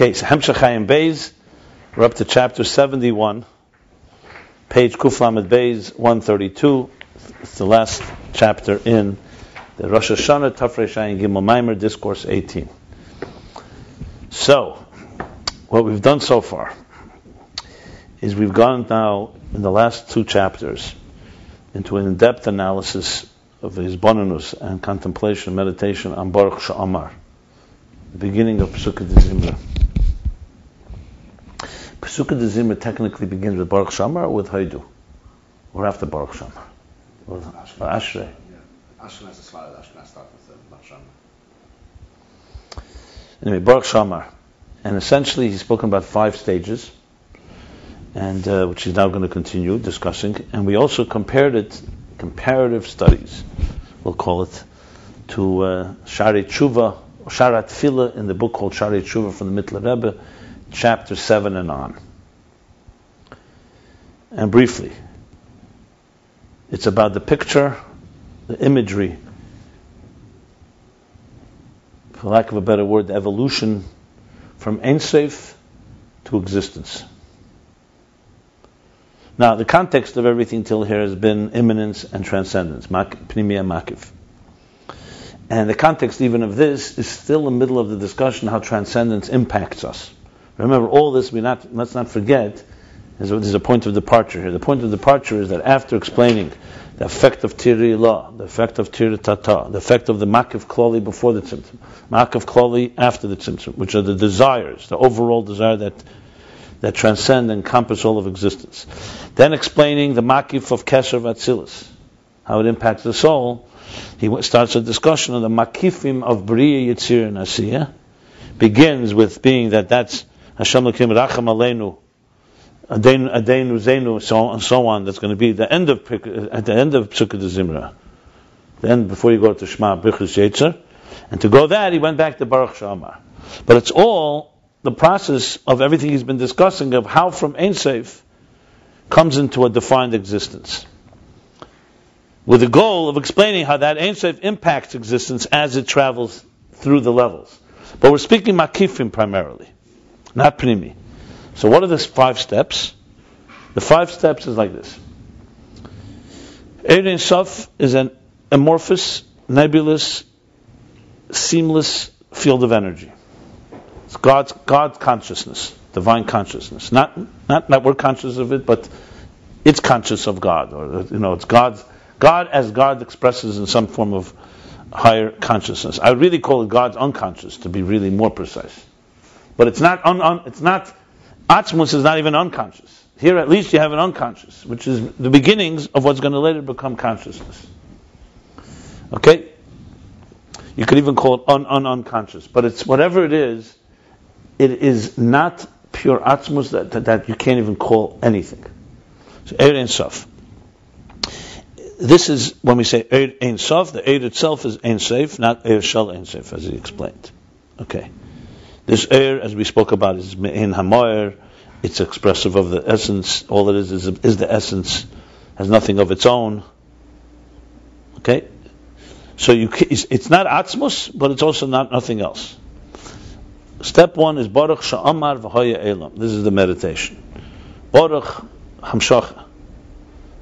Okay, so Hemshech Ayin Beis, we're up to chapter 71, page Kuflamed Beis, 132. It's the last chapter in the Rosh Hashanah Tafrei Shayin Gimel Maimer, Discourse 18. So, what we've done so far is we've gone now in the last two chapters into an in-depth analysis of hisbonenus and contemplation, meditation on Baruch Sha'amar, the beginning of Pesukah Zimra. Pesukah Zimra technically begins with Baruch Sha'amar or with Haidu, or after Baruch Sha'amar. Or Ashrei. Ashkenaz is slide, Ashkenaz starts with Baruch Shama. Anyway, Baruch Shamar. And essentially, he's spoken about five stages, and uh, which he's now going to continue discussing. And we also compared it, comparative studies, we'll call it, to uh, Shaarei Teshuvah, Sharat Tefillah in the book called Shaarei Teshuvah from the Mittler Rebbe, chapter 7 and on. And briefly, it's about the picture, the imagery, for lack of a better word, the evolution from Ein to existence. Now, the context of everything till here has been immanence and transcendence, mak- pnimia makif. And the context even of this is still in the middle of the discussion how transcendence impacts us. Remember, all this, we not, let's not forget, there's a, point of departure here. The point of departure is that after explaining the effect of tiri la, the effect of tiri tata, the effect of the makif klali before the tzimtzum, makif klali after the tzimtzum, which are the desires, the overall desire that that transcend and encompass all of existence. Then explaining the makif of Keser d'Atzilus, how it impacts the soul. He starts a discussion on the makifim of bria yitzir and asiya. Begins with being that that's Hashem Lakim Racham Aleinu, Adenu Zenu, so and so on. That's going to be the end of at the end of Psukkah Zimra. Then before you go to Shema Brichus Yetzer, and to go that he went back to Baruch Shamar. But it's all the process of everything he's been discussing of how from Ein comes into a defined existence. With the goal of explaining how that Ein Sof impacts existence as it travels through the levels. But we're speaking Makifim primarily, not Pnimi. So what are the five steps? The five steps is like this. Ein Sof is an amorphous, nebulous, seamless field of energy. It's God's God's consciousness, divine consciousness. Not not that we're conscious of it, but it's conscious of God, or you know, it's God's God as God expresses in some form of higher consciousness. I really call it God's unconscious to be really more precise. But it's not un, un, it's not Atzmus is not even unconscious. Here at least you have an unconscious, which is the beginnings of what's going to later become consciousness. Okay? You could even call it un, un unconscious, but it's whatever it is, it is not pure atzmus that, that, that you can't even call anything. So Eir Ein Sof. This is when we say Eir Ein Sof, the Eir itself is Ein Sof, not Eir Shal Ein Sof, as he explained. Okay. This air, as we spoke about, is Me'in Hamoyer. It's expressive of the essence. All it is is, is the essence, has nothing of its own. Okay? So you, it's not atzmus, but it's also not nothing else. Step one is Baruch Sha'amar V'Hoya Elam. This is the meditation. Baruch Hamshacha.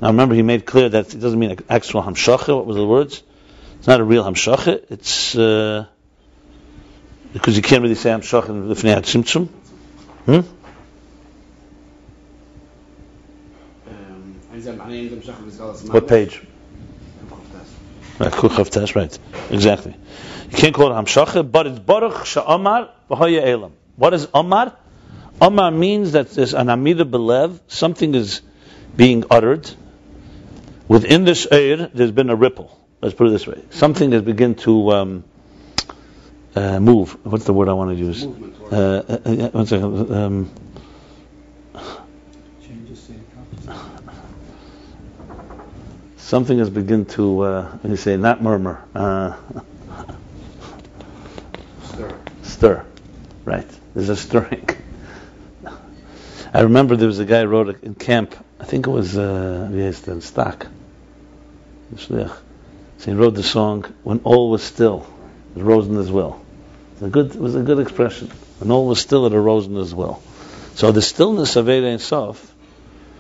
Now remember, he made clear that it doesn't mean actual Hamshacha. What were the words? It's not a real Hamshacha. It's uh, because you can't really say Hamshacha in Lifnei Tzimtzum. Hmm? Um, and then my name is What page? Right, Kuchav right. Exactly. You can't call it Hamshacha, but it's Baruch Sha'amar V'Hoya Elam. What is Amar? Amar means that there's an Amida Belev, something is being uttered. Within this air, there's been a ripple. Let's put it this way. Something has begun to um, uh, move. What's the word I want to use? Uh, uh, uh, one second. Um, something has begun to, uh, you say, not murmur, uh, stir. stir. Right. There's a stirring. I remember there was a guy who wrote in camp, I think it was uh, yes, in Stock. So he wrote the song, When All Was Still. It was Rosen's Will. A good, it was a good expression. And all was still, it arose as well. So the stillness of Ein Sof,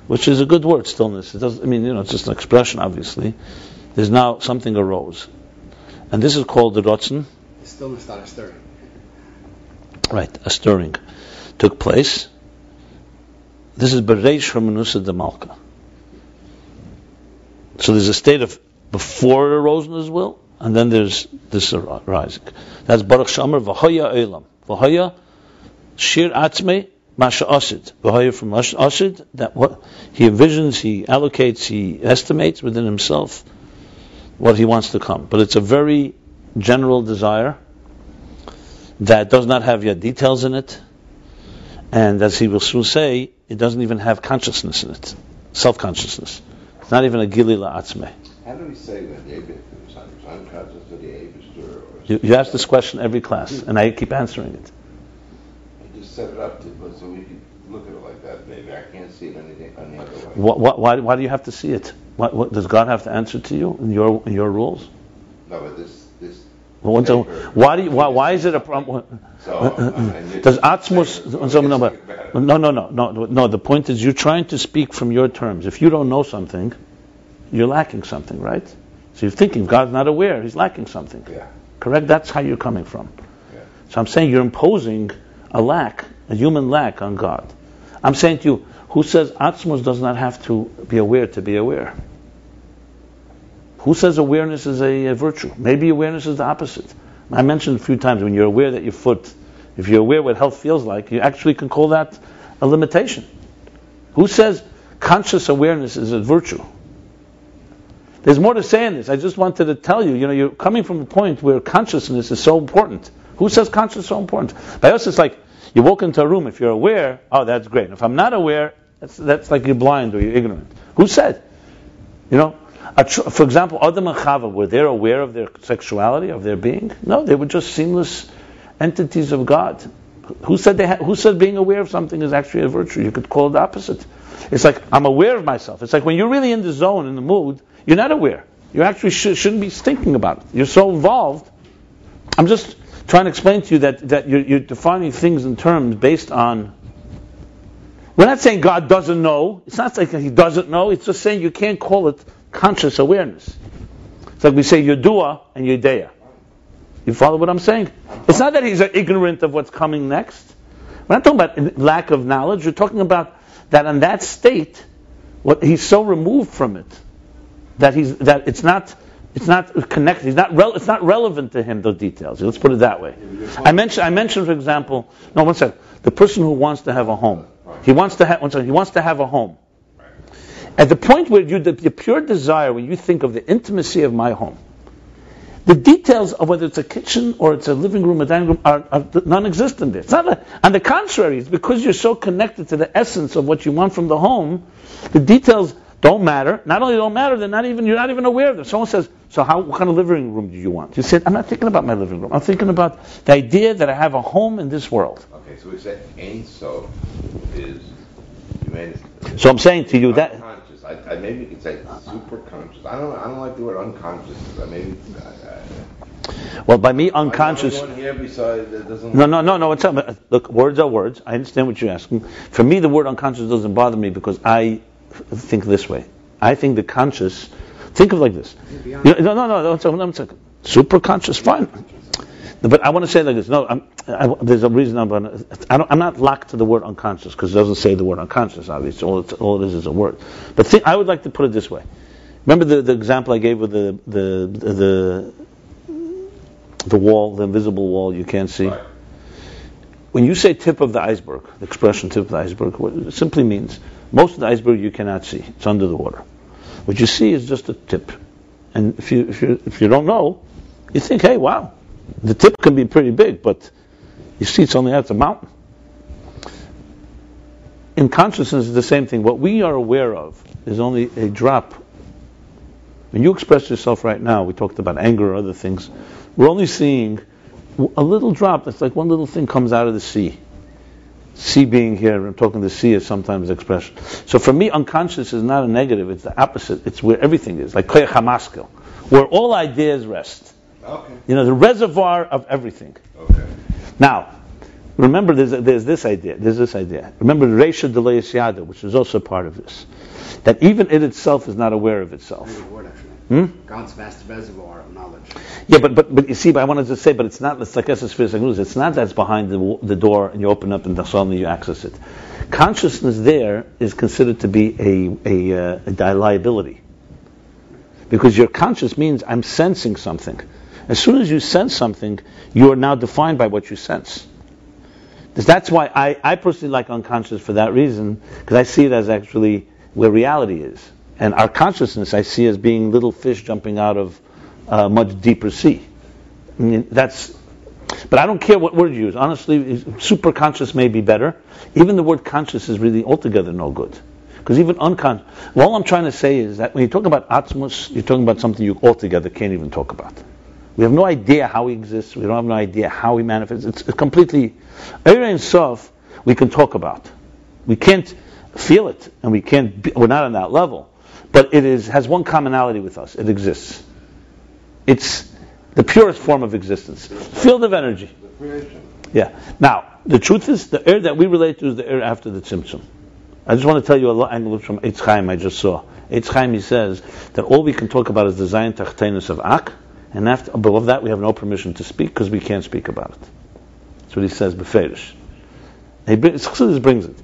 which is a good word, stillness. It does, I mean, you know, it's just an expression, obviously. There's now something arose. And this is called the Rotzen. The stillness, not a stirring. Right, a stirring took place. This is Bereish Ramanusa de Malka. So there's a state of before it arose in his will, and then there's this rising. That's Baruch Shamar V'hoya Eilam. V'hoya Shir Atzmei Masha Asid. V'hoya from Asid, that what he envisions, he allocates, he estimates within himself what he wants to come. But it's a very general desire that does not have yet details in it, and as he will soon say, it doesn't even have consciousness in it, self-consciousness. It's not even a gili la'atzmeh. How do we say that the Abit is unconscious to the Abishter? You, you ask this question every class, hmm. and I keep answering it. I just set it up to, but so we can look at it like that. Maybe I can't see it anything any other way. What, what, why, why do you have to see it? What, what, does God have to answer to you in your in your rules? No, but this this. Well, paper- why do you, why, why is it a problem? So, uh, uh, uh, and you- Does Atzmus? So so, no, but- no, no, no, no, no. The point is, you're trying to speak from your terms. If you don't know something, you're lacking something, right? So you're thinking God's not aware; He's lacking something. Yeah. Correct? That's how you're coming from. Yeah. So I'm saying you're imposing a lack, a human lack on God. I'm saying to you, who says Atzmos does not have to be aware to be aware? Who says awareness is a, a virtue? Maybe awareness is the opposite. I mentioned a few times when you're aware that your foot, if you're aware what health feels like, you actually can call that a limitation. Who says conscious awareness is a virtue? There's more to say in this. I just wanted to tell you, you know, you're coming from a point where consciousness is so important. Who says consciousness is so important? By us, it's like you walk into a room. If you're aware, oh, that's great. If I'm not aware, that's, that's like you're blind or you're ignorant. Who said? You know, tr- for example, Adam and Chava, were they aware of their sexuality, of their being? No, they were just seamless entities of God. Who said they ha- Who said being aware of something is actually a virtue? You could call it the opposite. It's like I'm aware of myself. It's like when you're really in the zone, in the mood, you're not aware. You actually sh- shouldn't be thinking about it. You're so involved. I'm just trying to explain to you that, that you're, you're defining things in terms based on. We're not saying God doesn't know. It's not like He doesn't know. It's just saying you can't call it conscious awareness. It's like we say Yudua and Yudea. You follow what I'm saying? It's not that he's ignorant of what's coming next. We're not talking about lack of knowledge. We're talking about that in that state, what he's so removed from it that he's that it's not it's not connected. He's not rel- it's not relevant to him those details. Let's put it that way. I mentioned I mentioned for example. No, one second. The person who wants to have a home. He wants to have. One second. He wants to have a home. At the point where you the, the pure desire, when you think of the intimacy of my home, the details of whether it's a kitchen or it's a living room, a dining room, are, are non-existent there. It's not a, on the contrary, it's because you're so connected to the essence of what you want from the home, the details don't matter. Not only don't matter, they're not even you're not even aware of them. Someone says, "So how? What kind of living room do you want?" You said, "I'm not thinking about my living room. I'm thinking about the idea that I have a home in this world." Okay, so we say Ein Sof is, it. So I'm saying to you that Unconscious. I, I maybe you could say super conscious. I don't, I don't like the word unconscious. I maybe. I, I, well, by me Am I the only unconscious. No, no, no, no. It's not, look, words are words. I understand what you're asking. For me, the word unconscious doesn't bother me because I think this way. I think the conscious. Think of it like this. You know, no, no, no. no, no, no, no super conscious, fine. But I want to say like this. No, I'm, I, there's a reason I'm. Gonna, I don't, I'm not locked to the word unconscious because it doesn't say the word unconscious. Obviously, all, it's, all it is is a word. But think, I would like to put it this way. Remember the, the example I gave with the the the the wall, the invisible wall you can't see. Right. When you say tip of the iceberg, the expression tip of the iceberg, what it simply means most of the iceberg you cannot see. It's under the water. What you see is just a tip. And if you if you if you don't know, you think, hey, wow, the tip can be pretty big, but you see it's only at the mountain. In consciousness, it's the same thing. What we are aware of is only a drop. When you express yourself right now, we talked about anger or other things. We're only seeing a little drop. That's like one little thing comes out of the sea. Sea being here, I'm talking the sea is sometimes expression. So for me, unconscious is not a negative, it's the opposite. It's where everything is, like Koyach HaMaskil, where all ideas rest. Okay. You know, the reservoir of everything. Okay. Now, remember there's, there's this idea. There's this idea. Remember Reisha D'lo Isyada, which is also part of this. That even it itself is not aware of itself. Very good word, actually. Hmm? God's vast reservoir of knowledge. Yeah, but, but but you see, but I wanted to say, but it's not. It's like Esses news. It's not that's behind the, the door and you open up and suddenly you access it. Consciousness there is considered to be a a, uh, a liability because your conscious means I'm sensing something. As soon as you sense something, you are now defined by what you sense. That's why I, I personally like unconscious for that reason, because I see it as actually where reality is. And our consciousness I see as being little fish jumping out of a much deeper sea. I mean, that's, but I don't care what word you use. Honestly, super conscious may be better. Even the word conscious is really altogether no good. Because even unconscious, all I'm trying to say is that when you talk about Atzmus, you're talking about something you altogether can't even talk about. We have no idea how he exists. We don't have no idea how he manifests. It's, completely, Eir Sof, we can talk about. We can't feel it, and we can't. Be, we're not on that level, but it is has one commonality with us. It exists. It's the purest form of existence. Field of energy. Yeah. Now, the truth is, the air that we relate to is the air after the tzimtzum. I just want to tell you a lot angle from Eitz Chaim I just saw. Eitz Chaim, he says that all we can talk about is the Zayin Tachtenus of Ak, and after, above that we have no permission to speak because we can't speak about it. That's what he says, Beferish. He brings, brings it,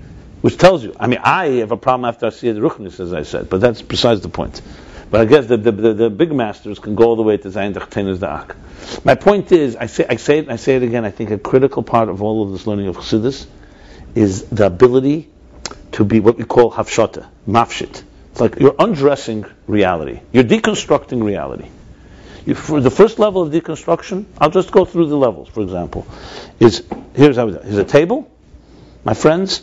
which tells you, I mean, I have a problem after I see the Ruchnis, as I said, but that's besides the point. But I guess the, the, the, the big masters can go all the way to Zayin Tachtenus Da'ak. My point is, I say, I say it I say it again, I think a critical part of all of this learning of Chassidus is the ability to be what we call hafshata, mafshit. It's like you're undressing reality. You're deconstructing reality. For the first level of deconstruction, I'll just go through the levels, for example, is, here's how we do. Here's a table. My friends,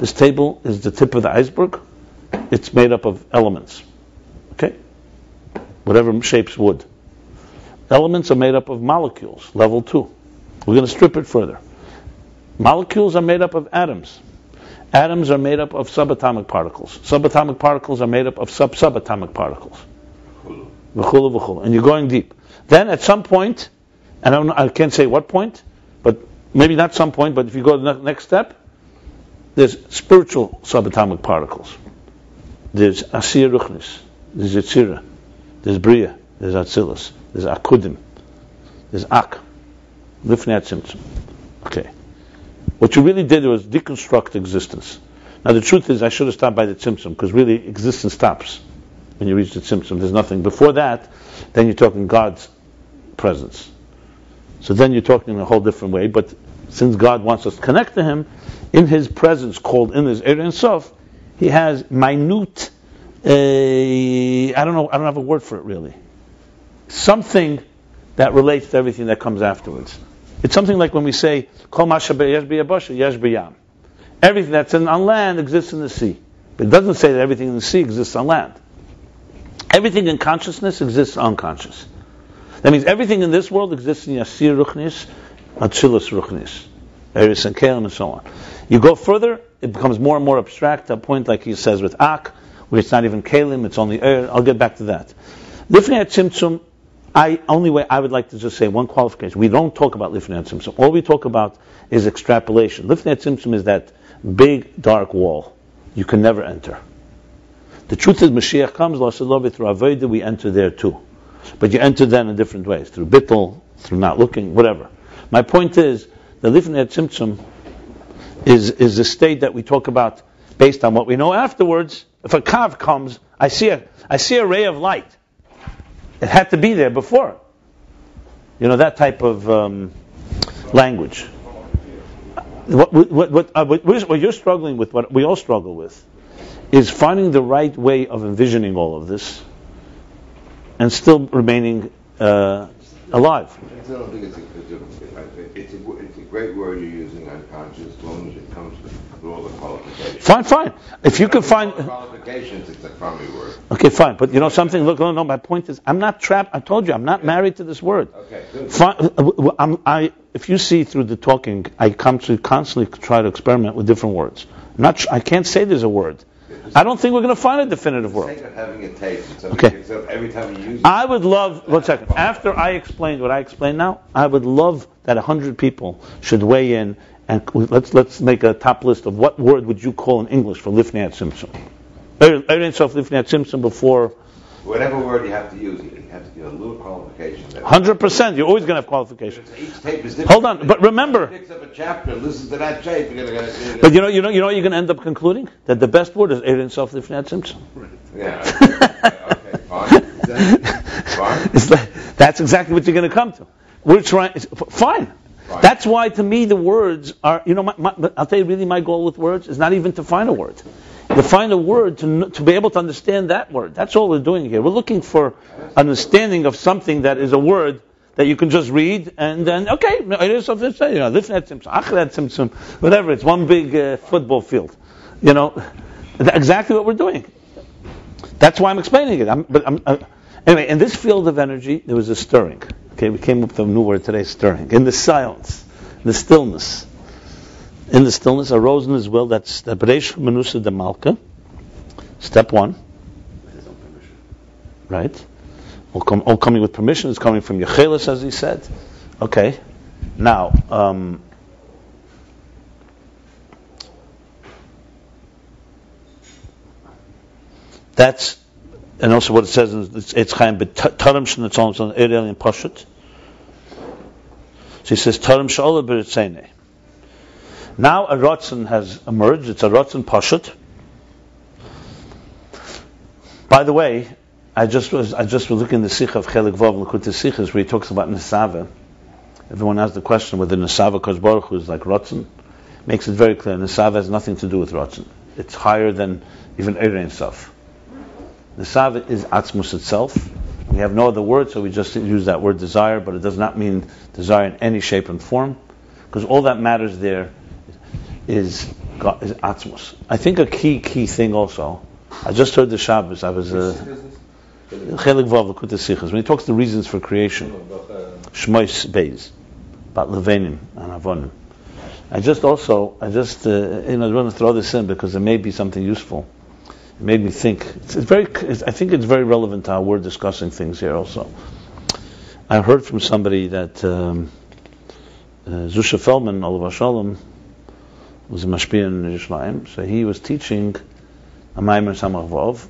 this table is the tip of the iceberg. It's made up of elements. Okay? Whatever shapes wood. Elements are made up of molecules, level two. We're going to strip it further. Molecules are made up of atoms. Atoms are made up of subatomic particles. Subatomic particles are made up of sub-subatomic particles. V'chulu, v'chulu. And you're going deep. Then at some point, and I, I can't say what point, but maybe not some point, but if you go to the next step, there's spiritual subatomic particles. There's Asir Ruchnis, there's Yetzirah, there's Bria, there's Atzilus, there's Akudim, there's Ak, Lifnei Tzimtzum. Okay. What you really did was deconstruct existence. Now the truth is, I should have stopped by the Tzimtzum, because really existence stops when you reach the Tzimtzum. There's nothing. Before that, then you're talking God's presence. So then you're talking in a whole different way, but since God wants us to connect to Him, in His presence, called in His Ein Sof, He has minute, uh, I don't know, I don't have a word for it really. Something that relates to everything that comes afterwards. It's something like when we say, Kol. Everything that's in, on land exists in the sea. But it doesn't say that everything in the sea exists on land. Everything in consciousness exists unconscious. That means everything in this world exists in Yasir Ruchnis, Atzilus Ruchnis, Eris and Kalim, and so on. You go further, it becomes more and more abstract a point like he says with Ak, where it's not even Kalim, it's only air. I'll get back to that. Lifnei Tzimtzum, I only way I would like to just say one qualification. We don't talk about Lifnei Tzimtzum. All we talk about is extrapolation. Lifnei Tzimtzum is that big dark wall you can never enter. The truth is, Mashiach comes, Lasalove, through Avodah, we enter there too. But you enter then in different ways, through bittul, through not looking, whatever. My point is, the Lifnei Tzimtzum is, is a state that we talk about based on what we know afterwards. If a kav comes, I see a, I see a ray of light. It had to be there before. You know, that type of um, language. What, what, what, uh, what you're struggling with, what we all struggle with, is finding the right way of envisioning all of this and still remaining uh, alive. I don't think it's a, it's a, it's a, great word you're using, unconscious, as long as it comes with all the qualifications. Fine, fine. If you can find. Qualifications, it's a crummy word. Okay, fine. But you know something? Look, no, no. My point is, I'm not trapped. I told you, I'm not married to this word. Okay, good. Fine, uh, I'm, I, if you see through the talking, I come to constantly try to experiment with different words. I'm not, I can't say there's a word. I don't think we're going to find a definitive world. having a so Okay. okay. every time you use it, I would love, one second, after I explained what I explained now, I would love that 100 people should weigh in and let's let's make a top list of what word would you call in English for Lifnei Tzimtzum. Erin Sof Lifnei Tzimtzum before whatever word you have to use, you have to give a little qualification. 100%. You're always going to have qualifications. Each tape is different. Hold on, but remember- Picks up a chapter, and listens to that tape. You're gonna, you're gonna, But you know, you know, you know, what you're going to end up concluding that the best word is Erin Sof Lifnei Tzimtzum. yeah. okay, fine. Fine. It's like, that's exactly what you're going to come to. We're trying. it's- Fine. Fine. That's why, to me, the words are. You know, my, my, I'll tell you, really, my goal with words is not even to find a word. To find a word to to be able to understand that word. That's all we're doing here. We're looking for understanding of something that is a word that you can just read and then okay, it is something to say. You know, Tzimtzum, Achrat Tzimtzum, whatever. It's one big uh, football field. You know, exactly what we're doing. That's why I'm explaining it. I'm, but I'm, uh, anyway, in this field of energy, there was a stirring. Okay, we came up with a new word today, stirring. In the silence, the stillness. In the stillness arose in his will, that's the Beresh Menusa de Malka, step one, right? All, com- all coming with permission is coming from Yechelis, as he said. Okay, now, um, that's, and also what it says in Eitz Chaim, but Tarim Shnetzon on Erel and Pashut. So he says, Tarim Sha'olah B'Ritzene. Now a Ratzon has emerged, it's a Ratzon Pashut. By the way, I just was I just was looking at the Sikh of Chelik Vav Lakut where he talks about Nisava. Everyone has the question whether Nisava Kosh Baruch is like Ratzon. Makes it very clear. Nisava has nothing to do with Ratzon. It's higher than even Erein Saf. Nisava is Atzmus itself. We have no other word, so we just use that word desire, but it does not mean desire in any shape and form, because all that matters there is God, is Atzmus. I think a key key thing also. I just heard the Shabbos. I was uh, Chelik Vav Sichas when he talks the reasons for creation. Shmois Beis, about Levanim and Avonim. I just also, I just, uh, you know, I want to throw this in because it may be something useful. It made me think. It's, it's very, it's, I think it's very relevant to how we're discussing things here also. I heard from somebody that um, uh, Zusha Feldman, Olav Shalom, was a mashpia in Yerushalayim, so he was teaching a Maimer Samach Vov,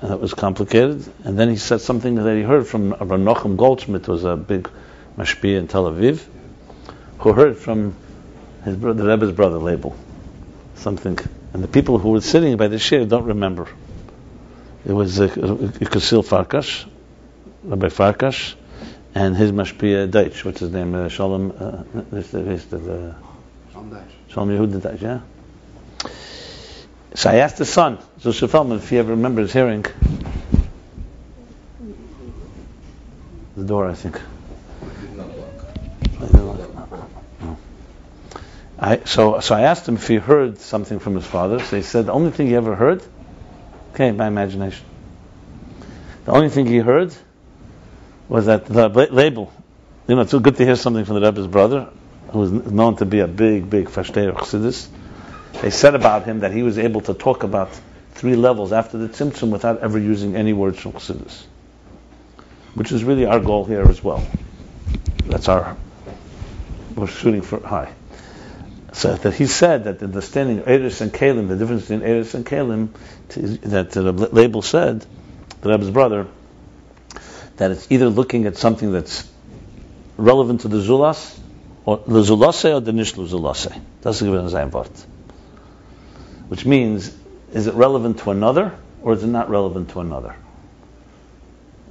and it was complicated. And then he said something that he heard from Rabbi Nochem Goldschmidt, was a big mashpia in Tel Aviv, who heard from his brother, the Rebbe's brother, Label, something. And the people who were sitting by the shir don't remember. It was uh, Yekusiel Farkash, Rabbi Farkash, and his mashpia Deutsch, what's his name, uh, Shalom, uh, this, this, this, uh, Shalom Dash. Shalom Yehuda yeah? So I asked the son, Zusha Feldman, if he ever remembers hearing the door, I think. I, so, so I asked him if he heard something from his father. So he said the only thing he ever heard, okay, by imagination. The only thing he heard was that the label. You know, it's good to hear something from the Rebbe's brother, who is known to be a big, big Fashtei of Chassidus. They said about him that he was able to talk about three levels after the Tzimtzum without ever using any words from Chassidus. Which is really our goal here as well. That's our, we're shooting for high. So that he said that the understanding of Eris and Kalim, the difference between Eris and Kalim, that the label said, the Rebbe's brother, that it's either looking at something that's relevant to the Zulas, or the Zulase or the Nishlu Zulase. Das ist gewesen sein Wort. Which means, is it relevant to another, or is it not relevant to another?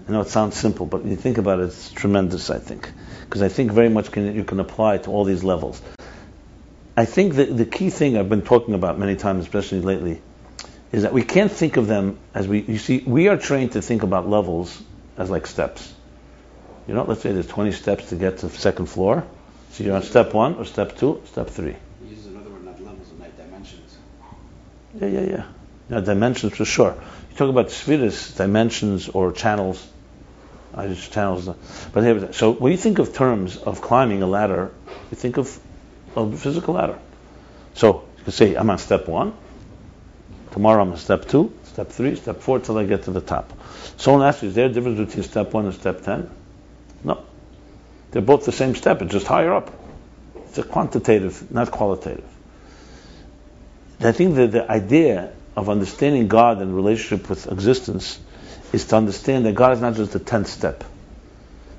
I know it sounds simple, but when you think about it, it's tremendous, I think. Because I think very much can, you can apply to all these levels. I think that the key thing I've been talking about many times, especially lately, is that we can't think of them as we, you see, we are trained to think about levels as like steps. You know, let's say there's 20 steps to get to the second floor. So you're on step one, or step two, step three. He uses another word, not levels, and not dimensions. Yeah, yeah, yeah. Now, dimensions for sure. You talk about spheres, dimensions, or channels. I just channels. Uh, but here, so when you think of terms of climbing a ladder, you think of a physical ladder. So you can say, I'm on step one. Tomorrow I'm on step two, step three, step four, till I get to the top. Someone asks you, is there a difference between step one and step ten? No. They're both the same step, it's just higher up. It's a quantitative, not qualitative. I think that the idea of understanding God and relationship with existence is to understand that God is not just the tenth step.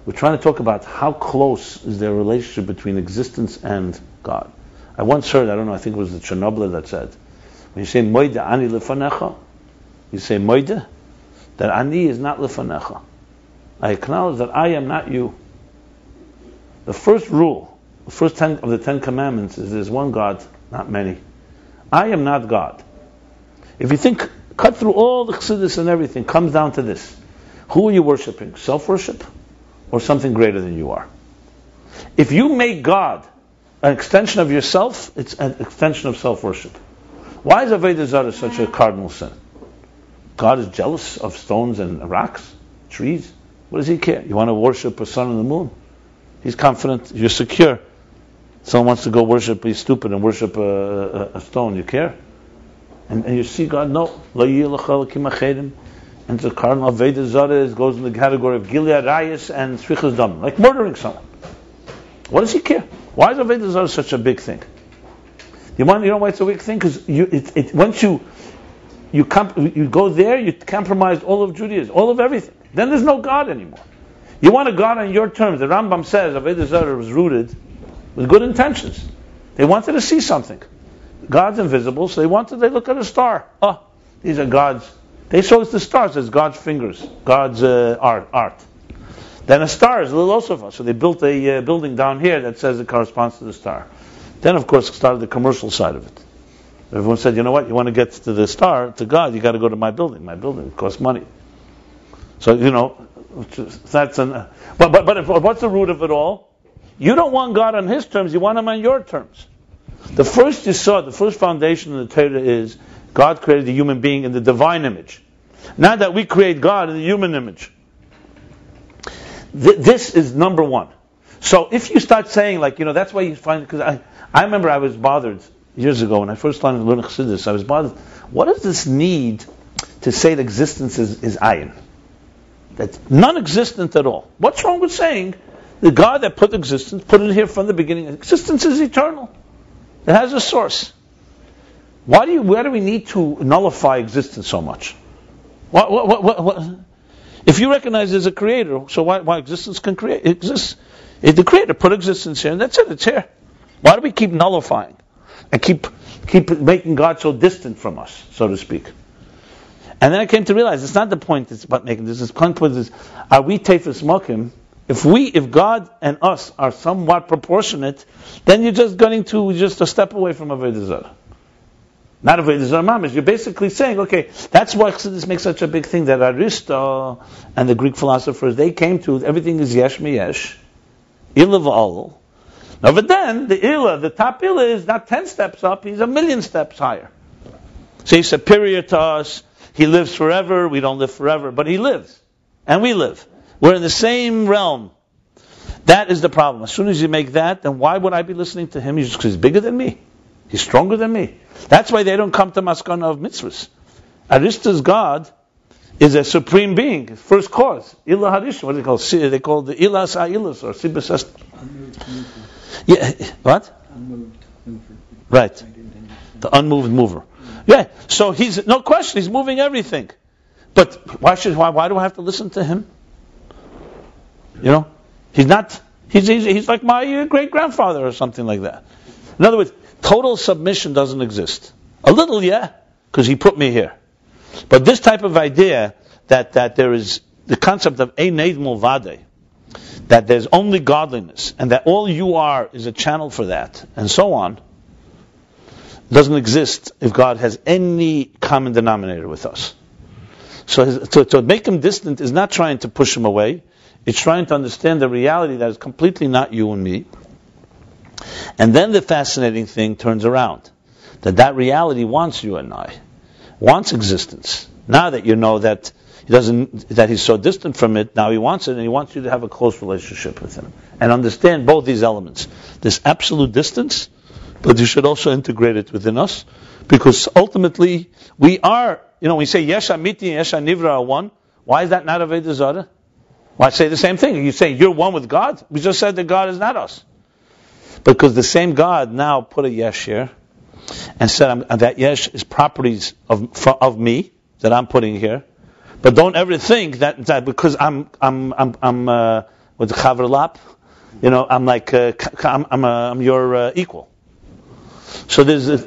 We're trying to talk about how close is their relationship between existence and God. I once heard, I don't know, I think it was the Chernobyl that said, when you say Moide Ani Lefanecha, you say Moide, that Ani is not Lefanecha. I acknowledge that I am not you. The first rule, the first ten of the Ten Commandments is there's one God, not many. I am not God. If you think, cut through all the chassidus and everything, comes down to this. Who are you worshiping? Self-worship? Or something greater than you are? If you make God an extension of yourself, it's an extension of self-worship. Why is Avodah Zarah such a cardinal sin? God is jealous of stones and rocks, trees. What does he care? You want to worship a sun and the moon? He's confident, you're secure. Someone wants to go worship, he's stupid and worship a, a, a stone. You care? And, and, you see God, no. And the cardinal Veda Zara goes in the category of Gilui Arayos and Shfichas Dam, like murdering someone. What does he care? Why is Veda Zara such a big thing? You, want, you know why it's a big thing? Because it, it, once you you, comp- you go there, you compromise all of Judaism, all of everything. Then there's no God anymore. You want a God on your terms. The Rambam says Avodah Zarah was rooted with good intentions. They wanted to see something. God's invisible, so they wanted, they look at a star. Oh, these are God's. They saw it's the stars as God's fingers, God's uh, art, art. Then a star is a little also so they built a uh, building down here that says it corresponds to the star. Then, of course, started the commercial side of it. Everyone said, you know what, you want to get to the star, to God, you got to go to my building. My building costs money. So, you know, that's an, but, but, but if, what's the root of it all? You don't want God on His terms, you want Him on your terms. The first you saw, the first foundation of the Torah is God created the human being in the divine image. Not that we create God in the human image. Th- this is number one. So if you start saying, like, you know, that's why you find, because I, I remember I was bothered years ago when I first started learning Chassidus, I was bothered. What is this need to say that existence is, is? That's non-existent at all. What's wrong with saying the God that put existence, put it here from the beginning. Existence is eternal. It has a source. Why do you, why do we need to nullify existence so much? What, what, what, If you recognize there's a creator, so why, why existence can create exists? If the creator put existence here, and that's it, it's here. Why do we keep nullifying and keep keep making God so distant from us, so to speak? And then I came to realize it's not the point it's about making this. The point is, are we tefes mokim if we, if God and us are somewhat proportionate, then you're just going to just a step away from Avodah Zarah. Not Avodah Zarah Mamish. You're basically saying, okay, that's why this makes such a big thing that Aristo and the Greek philosophers, they came to, everything is yesh miyesh, ila v'al. Now, but then, the ila, the top ila is not ten steps up, he's a million steps higher. So he's superior to us, he lives forever, we don't live forever, but he lives. And we live. We're in the same realm. That is the problem. As soon as you make that, then why would I be listening to him? He's just he's bigger than me. He's stronger than me. That's why they don't come to Maskana of mitzvahs. Arista's God is a supreme being, first cause. Ilah Harish, what do they call it? They call the Ilah Sa'ilas or Sibas Yeah, what? Right. The unmoved mover. Yeah, so he's, no question, he's moving everything. But why should, why, why do I have to listen to him? You know, he's not. He's he's, he's like my great grandfather or something like that. In other words, total submission doesn't exist. A little, yeah, because he put me here. But this type of idea that that there is the concept of a mulvade, that there's only godliness, and that all you are is a channel for that, and so on, doesn't exist if God has any common denominator with us. So to, to make him distant is not trying to push him away. It's trying to understand the reality that is completely not you and me. And then the fascinating thing turns around. That that reality wants you and I. Wants existence. Now that you know that he doesn't that he's so distant from it, now he wants it and he wants you to have a close relationship with him. And understand both these elements. This absolute distance, but you should also integrate it within us. Because ultimately, we are, you know, we say Yesh Amiti and Yesh Nivra are one, why is that not Aveda Zara? Why say the same thing? You say you're one with God? We just said that God is not us. Because the same God now put a Yesh here and said um, that Yesh is properties of, of me that I'm putting here. But don't ever think that, that because I'm, I'm, I'm, I'm uh, with the Lap, you know, I'm like, uh, I'm, I'm, uh, I'm your uh, equal. So there's a,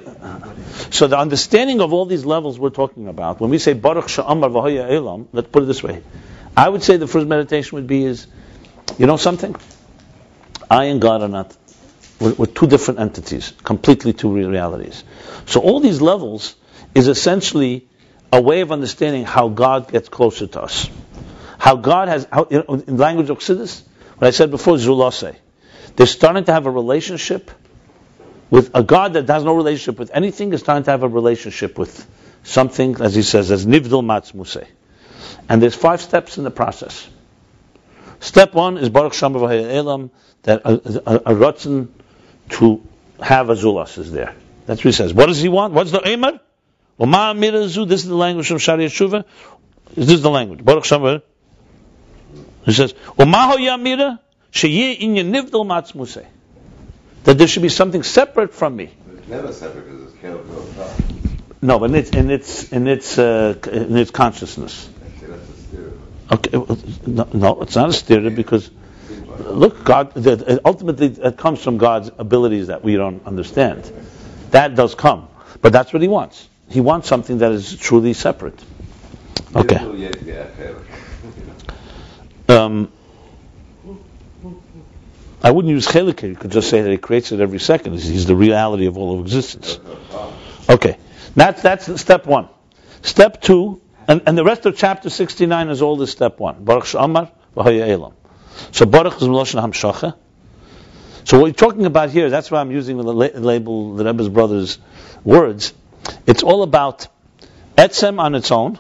so the understanding of all these levels we're talking about, when we say Baruch Sha'amar V'Hoya Elam, let's put it this way. I would say the first meditation would be is, you know something? I and God are not, we're, we're two different entities, completely two realities. So all these levels is essentially a way of understanding how God gets closer to us. How God has, how, in language of Chassidus, what I said before, Zulase. They're starting to have a relationship with a God that has no relationship with anything is starting to have a relationship with something, as he says, as nivdil matzmuse. And there's five steps in the process. Step one is Baruch Shama Elam, that a, a, a rotzen to have a zulas is there. That's what he says. What does he want? What's the Eimer? This is the language from Shari Yeshuva. This is the language. Baruch Shama. He says, Umaho Yamira, Sheye Inyan Nivdil Matzmuse that there should be something separate from me. It's never separate because it's chelik. No, but in its in its in its uh, in its consciousness. Actually, that's a stereo. Okay, well, no, no, it's not a stereo because look, God. the- Ultimately, it comes from God's abilities that we don't understand. That does come, but that's what He wants. He wants something that is truly separate. Okay. Yeah, yeah, chelik. Um, I wouldn't use chelik. You could just say that He creates it every second. He's- the reality of all of existence. Okay, that's that's step one. Step two, and, and the rest of chapter 69 is all this step one. Baruch Shamar elam. So Baruch is Meloshen Hamshacha. So what we're talking about here, that's why I'm using the la- label, the Rebbe's brothers' words. It's all about etzem on its own,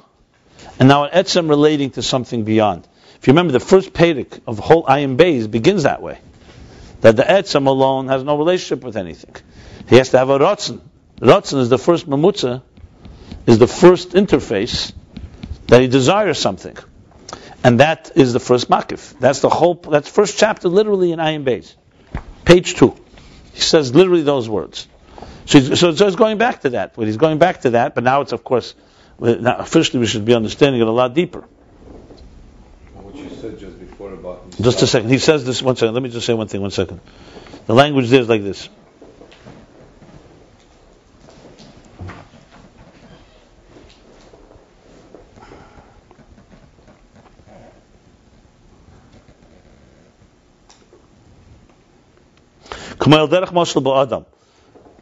and now an etzem relating to something beyond. If you remember, the first Pedic of whole Ayin Beis begins that way. That the etzem alone has no relationship with anything. He has to have a rotzen. Ratzon is the first mamutza, is the first interface that he desires something. And that is the first makif. That's the whole, that's first chapter literally in Ayin Beis. Page two. He says literally those words. So, he's- so, so it's going back to that. But he's going back to that, but now it's of course, now officially we should be understanding it a lot deeper. What you said just before about Just a second. He says this, one second. Let me just say one thing, one second. The language there is like this.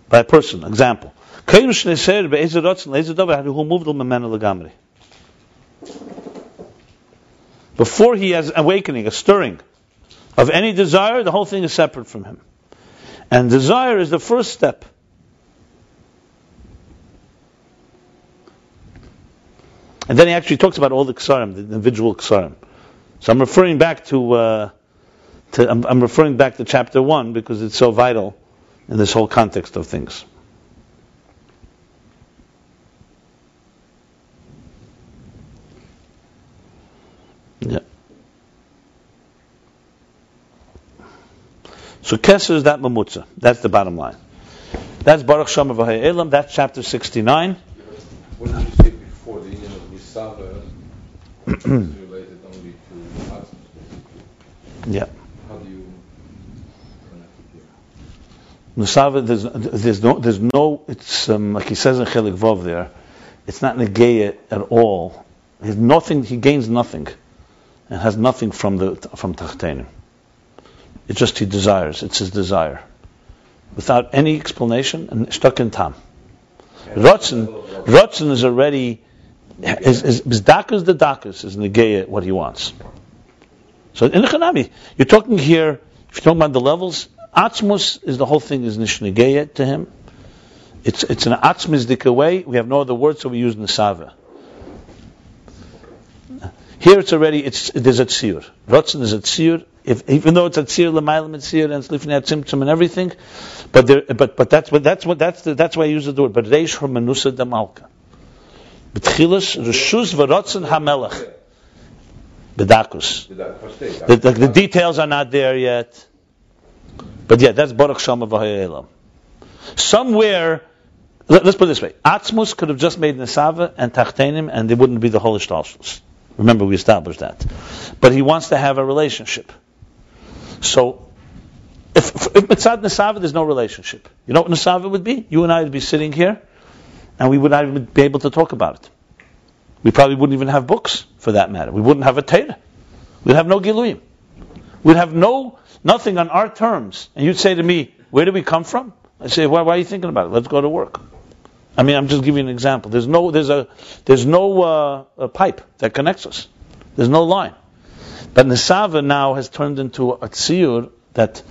By a person, example. Hu moved legamri. Before he has awakening, a stirring of any desire, the whole thing is separate from him. And desire is the first step. And then he actually talks about all the ksarim, the individual ksarim. So I'm referring back to, uh, to I'm, I'm referring back to chapter one because it's so vital in this whole context of things. Yeah. So Keser is that mamutza. That's the bottom line. That's Baruch Shama V'Haya Elam. That's chapter 69. What did you say before? The union of Nisava related only to Atzmos. Yeah. How do you connect it here? Nusava, there's, there's no, there's no, it's um, like he says in Chelik Vov there, it's not negaya at all. He's nothing, he gains nothing, and has nothing from the from Tachtenim. It's just he desires. It's his desire, without any explanation and stuck in tam. Rotzen, Rotzen is already is is is dakas the dakas is negaya what he wants. So in the Chanami, you're talking here. If you're talking about the levels, Atzmus is the whole thing is nishnegeya to him. It's it's an atzmizdika way. We have no other word, so we use nesava. Here it's already it's there's a tzir. Rotzen is a tzir, if, even though it's a tzir l'mayla mitzir and it's lifnei tzimtzum and everything, but there, but but that's what that's what that's the, that's why I use the word. But reish her menusa damalka. B'tchilas reshus v'rotzen hamelach. Stage? The, the, the details are not there yet. But yeah, that's Baruch Shama V'Hayelam. Somewhere, let, us put it this way: Atzmus could have just made Nesava and Tachtenim, and they wouldn't be the Holy Shtalshus. Remember, we established that. But he wants to have a relationship. So, if, if Mitzad Nesava, there's no relationship. You know what Nesava would be? You and I would be sitting here, and we would not even be able to talk about it. We probably wouldn't even have books, for that matter. We wouldn't have a Torah. We'd have no Giluyim. We'd have no nothing on our terms. And you'd say to me, where do we come from? I say, why, why are you thinking about it? Let's go to work. I mean, I'm just giving you an example. There's no, there's a, there's no uh, a pipe that connects us. There's no line. But Nisava now has turned into a tziyur that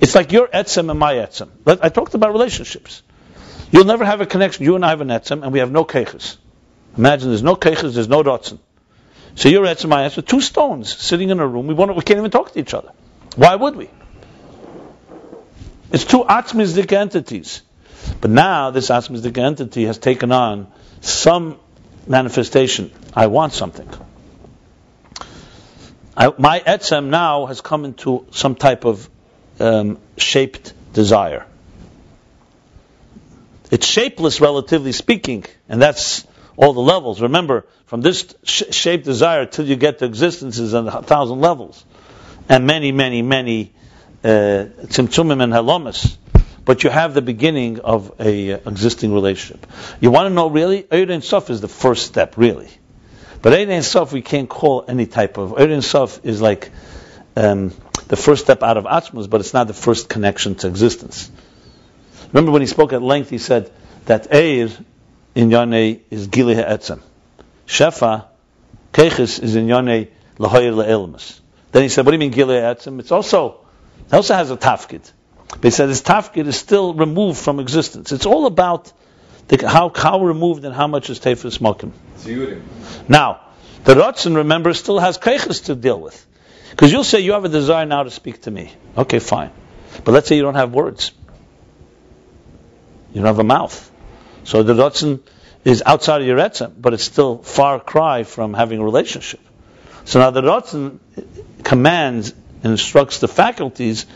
it's like your etzem and my etzem. I talked about relationships. You'll never have a connection. You and I have an etzem, and we have no keches. Imagine there's no keches, there's no dotzen. So your etzem, my etzem, two stones sitting in a room. We, want we can't even talk to each other. Why would we? It's two atzmistic entities. But now this atzmistic entity has taken on some manifestation. I want something. I, my etzem now has come into some type of um, shaped desire. It's shapeless, relatively speaking, and that's all the levels. Remember, from this sh- shaped desire till you get to existence is a thousand levels, and many, many, many uh, and halomas, but you have the beginning of a uh, existing relationship. You want to know really? Ein Sof is the first step, really. But Ein Sof we can't call any type of Ein Sof is like um, the first step out of Atzmus, but it's not the first connection to existence. Remember when he spoke at length, he said that Eir in Yonei is Gilei Etzem. Shefa, Keches is in Yonei Lahoyer Le'elmas. Then he said, what do you mean Gilei Etzem? It's also it also has a tafkid. But he said his tafkid is still removed from existence. It's all about the, how, how removed and how much is tefus mokim. Now, the Ratzin, remember, still has keiches to deal with. Because you'll say you have a desire now to speak to me. Okay, fine. But let's say you don't have words. You don't have a mouth. So the Ratzin is outside of your etzem, but it's still far cry from having a relationship. So now the Ratzin commands and instructs the faculties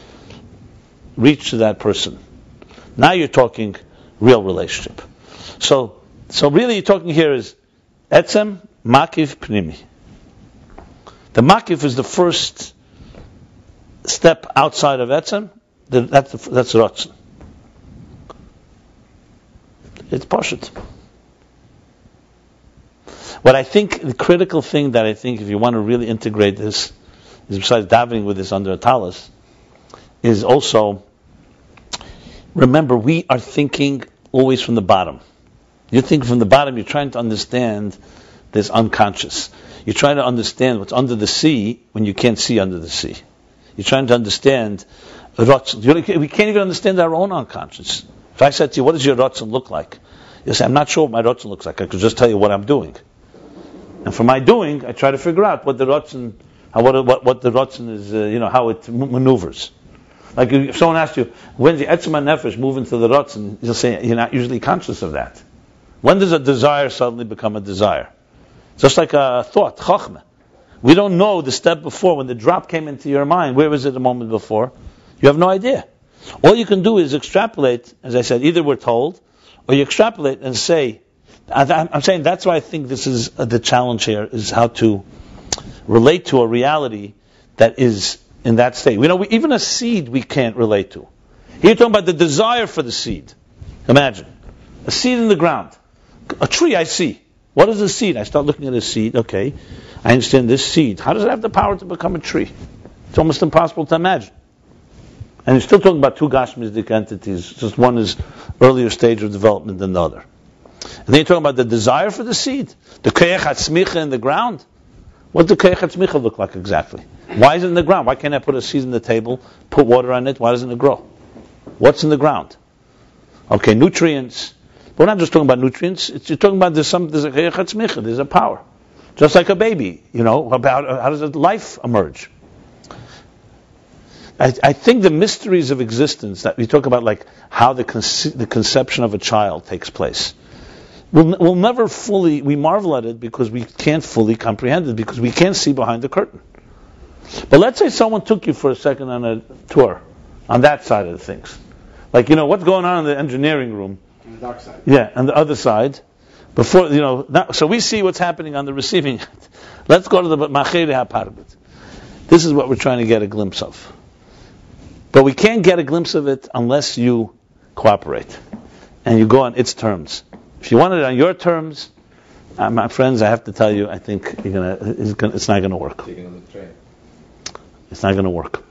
reach to that person. Now you're talking real relationship. So, so really you're talking here is etzem, makif, pnimi. The makif is the first step outside of etzem. That's the, that's rotzen. It's pashut. What I think the critical thing that I think if you want to really integrate this is besides davening with this under a talis, is also remember we are thinking always from the bottom. You're thinking from the bottom. You're trying to understand this unconscious. You're trying to understand what's under the sea when you can't see under the sea. You're trying to understand rotsun. we can't even understand our own unconscious. If I said to you, "What does your rotzen look like?" You say, "I'm not sure what my rotzen looks like. I could just tell you what I'm doing." And for my doing, I try to figure out what the how, what, what, what the Ratzin is, uh, you know, how it maneuvers. Like if someone asks you, when the Etzma Nefesh move into the Ratzin, you'll say, you're not usually conscious of that. When does a desire suddenly become a desire? Just like a thought, Chachma. We don't know the step before, when the drop came into your mind, where was it a moment before? You have no idea. All you can do is extrapolate, as I said, either we're told, or you extrapolate and say, I'm saying that's why I think this is uh, the challenge here, is how to relate to a reality that is in that state. We know we, even a seed we can't relate to. Here you're talking about the desire for the seed. Imagine a seed in the ground, a tree. I see. What is a seed? I start looking at a seed. Okay, I understand this seed. How does it have the power to become a tree? It's almost impossible to imagine. And you're still talking about two Gashmistic entities. Just one is earlier stage of development than the other. And then you're talking about the desire for the seed, the keich in the ground. What does Keichat Micha look like exactly? Why is it in the ground? Why can't I put a seed in the table, put water on it? Why doesn't it grow? What's in the ground? Okay, nutrients. But we're not just talking about nutrients. It's, you're talking about there's some there's a Micha, there's a power. Just like a baby, you know, about uh, how does life emerge? I, I think the mysteries of existence that we talk about, like how the, conce- the conception of a child takes place, we'll, we'll never fully, we marvel at it because we can't fully comprehend it because we can't see behind the curtain. But let's say someone took you for a second on a tour on that side of the things. Like, you know, what's going on in the engineering room? On the dark side. Yeah, on the other side. Before, you know, now, so we see what's happening on the receiving end. Let's go to the Macheri HaParbit. This is what we're trying to get a glimpse of. But we can't get a glimpse of it unless you cooperate and you go on its terms. If you want it on your terms, uh, my friends, I have to tell you, I think you're gonna, it's, gonna, it's not going to work. Taking the train. It's not going to work.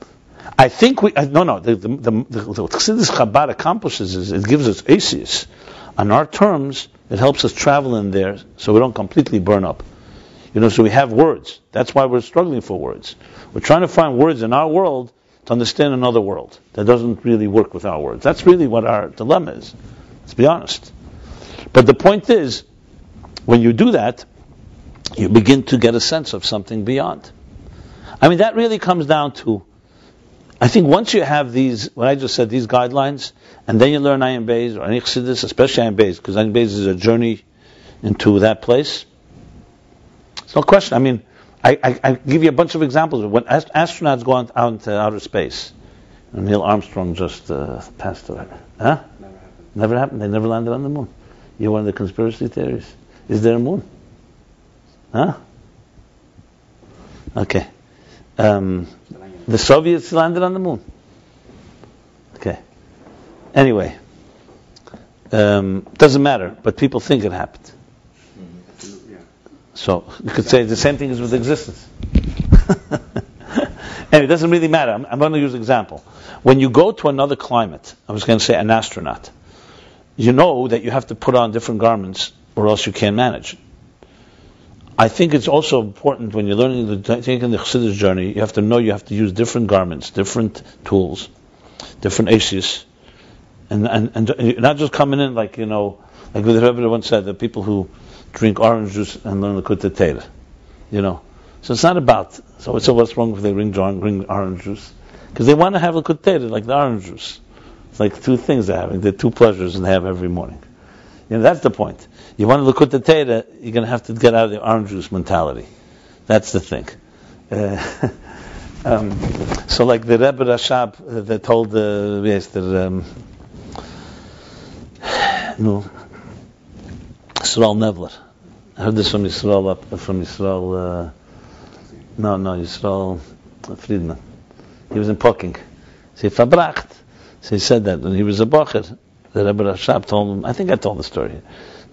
I think we, uh, no, no, the, the, the, the, what Chassidus Chabad accomplishes is it gives us aces. On our terms, it helps us travel in there so we don't completely burn up. You know, so we have words. That's why we're struggling for words. We're trying to find words in our world to understand another world that doesn't really work with our words. That's really what our dilemma is. Let's be honest. But the point is, when you do that, you begin to get a sense of something beyond. I mean, that really comes down to, I think once you have these, what I just said, these guidelines, and then you learn Ayin Beis or any Chassidus, especially Ayin Beis, because Ayin Beis is a journey into that place. It's no question. I mean, I, I, I give you a bunch of examples when ast- astronauts go out, out into outer space. And Neil Armstrong just uh, passed away. Huh? Never happened. Never happened. They never landed on the moon. You're one of the conspiracy theories. Is there a moon? Huh? Okay. Um, the Soviets landed on the moon. Okay. Anyway, um, doesn't matter, but people think it happened. So you could say the same thing is with existence. anyway, it doesn't really matter. I'm, I'm going to use an example. When you go to another climate, I was going to say an astronaut, you know that you have to put on different garments or else you can't manage. I think it's also important when you're learning the taking the Chassidus journey, you have to know you have to use different garments, different tools, different asius, and, and and not just coming in like you know, like the Rebbe once said, the people who drink orange juice and learn the Kutta Torah, you know. So it's not about. So, so what's wrong if they drink, orange juice? Because they want to have a Kutta Torah, like the orange juice. Like two things they're having. They're two pleasures they have every morning. You know, that's the point. You want to look at the Torah, you're going to have to get out of the orange juice mentality. That's the thing. Uh, um, so, like the Rebbe Rashab uh, that told the the um, no, Yisrael Nevler. I heard this from Yisrael up from Yisrael. Uh, no, no, Yisrael Friedman. He was in Pocking. So he verbracht. So he said that when he was a bacher, the Rebbe Rashab told him. I think I told the story.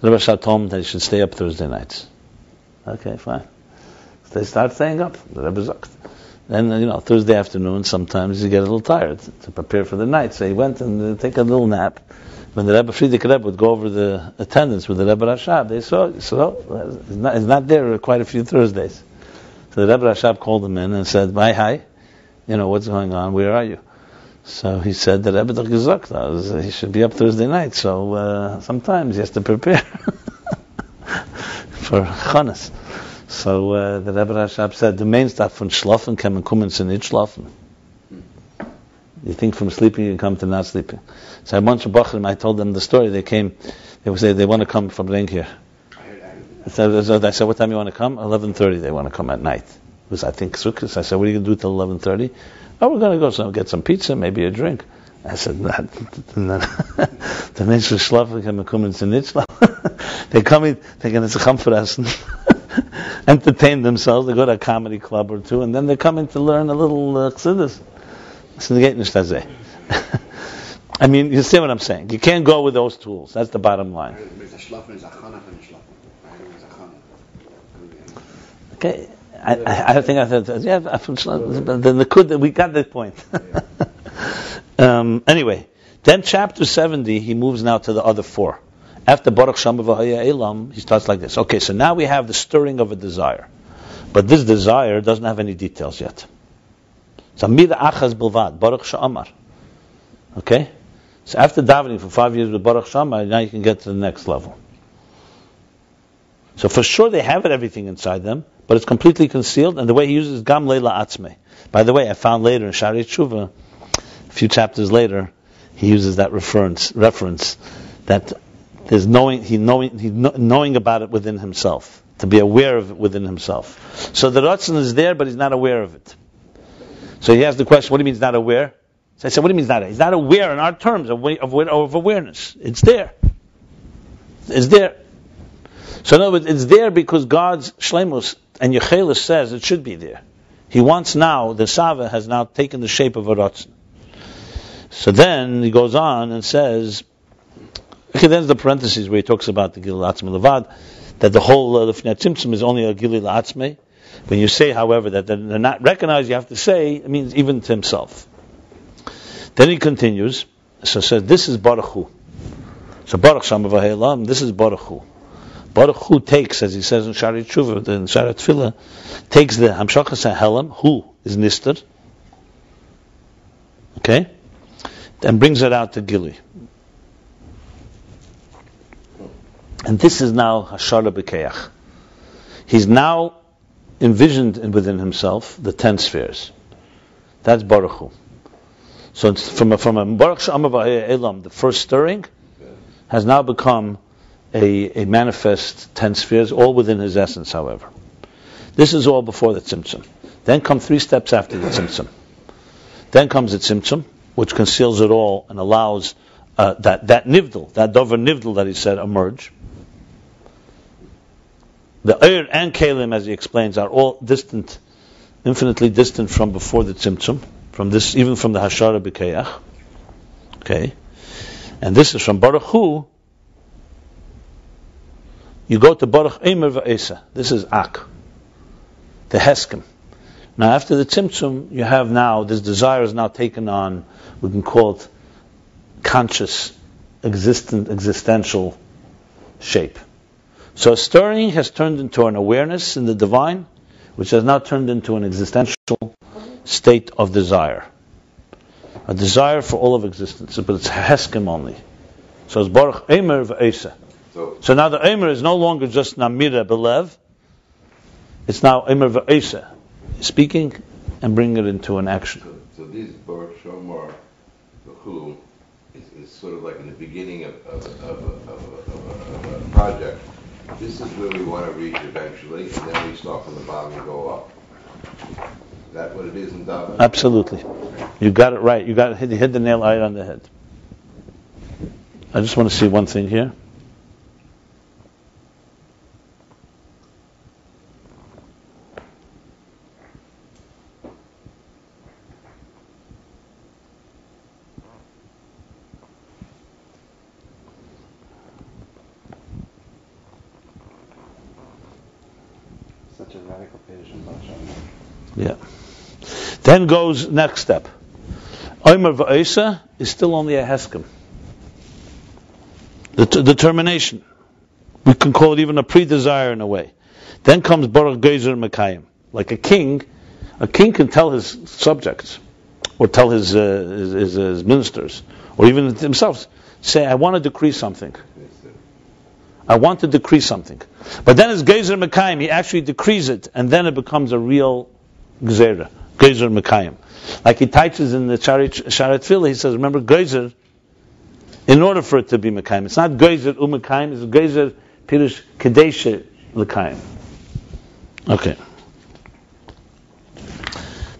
The Rebbe Rashab told him that he should stay up Thursday nights. Okay, fine. So they start staying up. The Rebbe Zokt. Then you know Thursday afternoon, sometimes you get a little tired to prepare for the night. So he went and uh, take a little nap. When the Rebbe Frierdiker Rebbe would go over the attendance with the Rebbe Rashab, they saw, so he's not, he's not there quite a few Thursdays. So the Rebbe Rashab called him in and said, "Hi, hi, you know what's going on? Where are you?" So he said that Rebbe Gesagt he should be up Thursday night. So uh, sometimes he has to prepare for Chanas. So uh, the Rebbe Rashab said, the main stuff from schlafen kann man kommen zu nicht schlafen. You think from sleeping you come to not sleeping. So I bunch of Bachrim, I told them the story. They came, they would say they want to come from Ring here. So I said, what time you want to come? 11.30 they want to come at night. It was, I think, Sukkot. I said, what are you going to do till 11.30? Oh, we're going to go so get some pizza, maybe a drink. I said, not, the Menschen schlafen kann man kommen zu nicht schlafen. They come in, they're going to come for us. entertain themselves. They go to a comedy club or two, and then they come in to learn a little uh, chassidus. So they get nicht das I mean, you see what I'm saying? You can't go with those tools. That's the bottom line. There's a schlafen, there's a chana for the schlafen. I heard there's a chana. Okay, I, I, I think I said yeah. Then the could we got the point. um, anyway, then chapter 70, he moves now to the other four. After Baruch Shama V'Haya Elam, he starts like this. Okay, so now we have the stirring of a desire, but this desire doesn't have any details yet. So Mida Achaz Bilvad, Baruch Sha'amar. Okay, so after davening for five years with Baruch Shama, now you can get to the next level. So for sure they have it, everything inside them, but it's completely concealed. And the way he uses Gam Leila Atzme. By the way, I found later in Shaarei Teshuvah A few chapters later, he uses that reference reference that there's knowing he knowing he kno- knowing about it within himself to be aware of it within himself. So the ratzon is there, but he's not aware of it. So he asks the question, what do you mean he's not aware? So I said, what do you mean he's not? aware? He's not aware in our terms of, of, of awareness. It's there. It's there. So in other words, it's there because God's shlemus and Yechelis says it should be there. He wants now, the Sava has now taken the shape of a ratzon. So then he goes on and says, okay, there's the parentheses where he talks about the Gilul Atzma Levad, that the whole uh, Tzimtzum is only a Gilul Atzme. When you say, however, that they're not recognized, you have to say, it means even to himself. Then he continues, so says, this is Baruch Hu. So Baruch Shamav this is Baruch Hu. Baruch Hu takes, as he says in Shaarei Teshuvah, in Shari Tfilah, takes the Hamshachas HaHelam, Hu is Nister, okay, and brings it out to Gili. And this is now Hashara B'Keach. He's now envisioned within himself the ten spheres. That's Baruch Hu. So from a, from a Baruch Shamav Elam, the first stirring, has now become a, a manifest ten spheres, all within his essence, however. This is all before the Tzimtzum. Then come three steps after the Tzimtzum. Then comes the Tzimtzum, which conceals it all and allows uh, that, that Nivdal, that Dover Nivdal that he said, emerge. The Eir and Kalim, as he explains, are all distant, infinitely distant from before the Tzimtzum, from this, even from the Hashara B'Keach. Okay. And this is from Baruch Hu. You go to Baruch Eimer Va'esa. This is Ak. The Heskim. Now after the Tzimtzum, you have now, this desire is now taken on, we can call it conscious, existent, existential shape. So stirring has turned into an awareness in the divine, which has now turned into an existential state of desire a desire for all of existence, but it's heskim only. So it's Baruch Emer v'Esa. So, so now the Emer is no longer just Namira Belev, it's now Emer v'Esa, speaking and bringing it into an action. So, so this Baruch Shomar is, is sort of like in the beginning of, of, of, of, a project. This is where we want to reach eventually, and then we start from the bottom and go up that what it is in Daven? Absolutely. You got it right. You got it, you hit the nail right on the head. I just want to see one thing here. Such a radical page in Yeah. Then goes next step. Omer v'oisa is still only a heskim. The t- determination. We can call it even a pre-desire in a way. Then comes Baruch Gezer Mekayim. Like a king, a king can tell his subjects, or tell his, uh, his, his, ministers, or even themselves, say, I want to decree something. I want to decree something. But then as Gezer Mekayim, he actually decrees it, and then it becomes a real Gzera. Gezer Mekayim. Like he teaches in the Sharet Tfilah, he says, remember Gezer, in order for it to be Mekayim. It's not Gezer Umekayim, it's Gezer Pirush Kadesha Lekayim. Okay.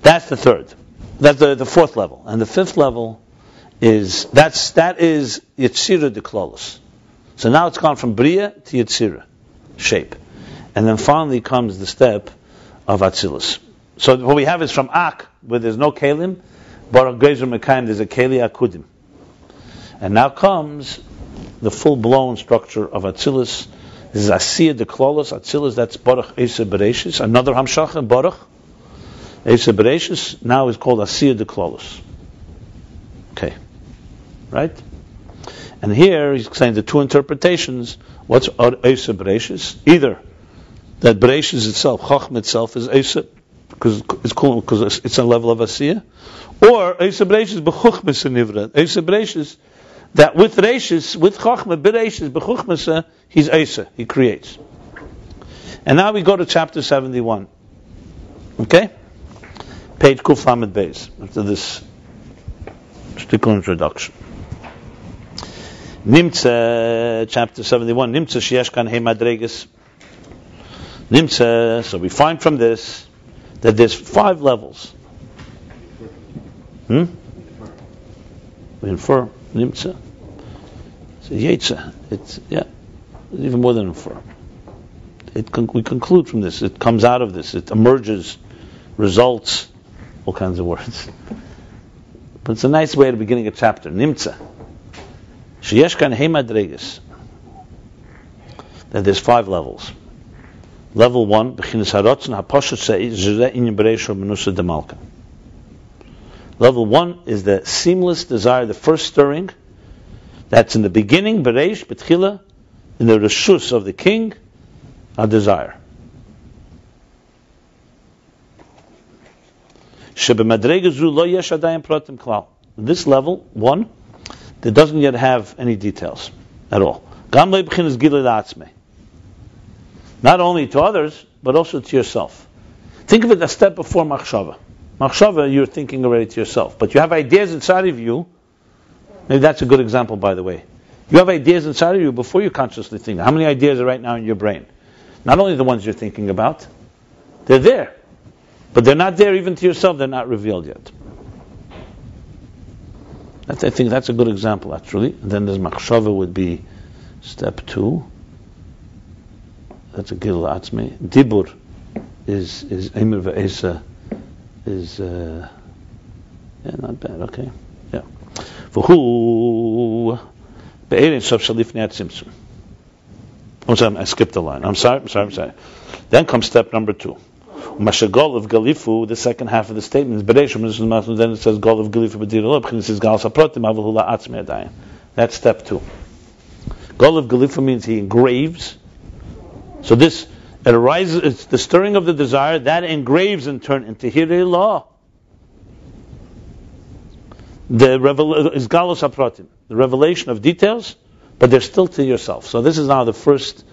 That's the third. That's the, the fourth level. And the fifth level is, that's, that is Yitzira de Klolos. So now it's gone from Bria to Yitzira, shape. And then finally comes the step of Atzilus. So what we have is from Ak, where there's no Kalim, Baruch Gezer Mekayim, there's a Keli Akudim. And now comes the full-blown structure of Atzilus. This is Asiyah de Klolos, Atzilus, that's Baruch Esa Bereshis, another Hamshach Baruch. Esa Bereshis now is called Asiyah de Klolos. Okay. Right? And here he's saying the two interpretations. What's Esa Bereshis? Either that Bereshis itself, Chacham itself, is Esa because it's cool because it's a level of asiya, or Eisa Bereishis b'chuchmas nivra. Eisa Bereishis that with Reishis, with Chachma Bereishis b'chuchmas he's Eisa, he creates. And now we go to chapter seventy-one. Okay, page Kuf Hamid Beis after this Stickle introduction. Nimtza, chapter 71. Nimtza Shieshkan He Madregas. Nimtza, so we find from this that there's five levels. Hmm? We infer Nimtza. So Yetza. It's, yeah, it's even more than infer. It con- we conclude from this. It comes out of this. It emerges, results, all kinds of words. But it's a nice way to beginning a chapter. Nimtza. Sheyesh kan hemadregas. That there's five levels. Level one, b'chinas harotzen haposhet zeh inyan bereisho menusa demalka. Level one is the seamless desire, the first stirring. That's in the beginning, bereish, betchila, in the reshus of the king, a desire. This level, one, that doesn't yet have any details at all. Not only to others, but also to yourself. Think of it a step before machshava. Machshava, you're thinking already to yourself, but you have ideas inside of you. Maybe that's a good example, by the way. You have ideas inside of you before you consciously think. How many ideas are right now in your brain? Not only the ones you're thinking about, they're there. But they're not there even to yourself, they're not revealed yet. That's, I think that's a good example, actually. And then there's machshava would be step two. That's a gil atzmi. Dibur is is emir ve'esa is uh, yeah not bad. Okay, yeah. V'hu be'erin sof shalif ne'at simsum. I'm sorry, I skipped the line. I'm sorry, I'm sorry, I'm sorry. Then comes step number two. Mashagol of Galifu, the second half of the statement is Bereshim, then it says Gol of Galifu B'dir and it says Gal Saprotim Avahula Atzmi Adayim. That's step two. Gol of Galifu means he engraves. So this, it arises, it's the stirring of the desire, that engraves in turn into Hirei law. The revel- is Galos Aprotim, the revelation of details, but they're still to yourself. So this is now the first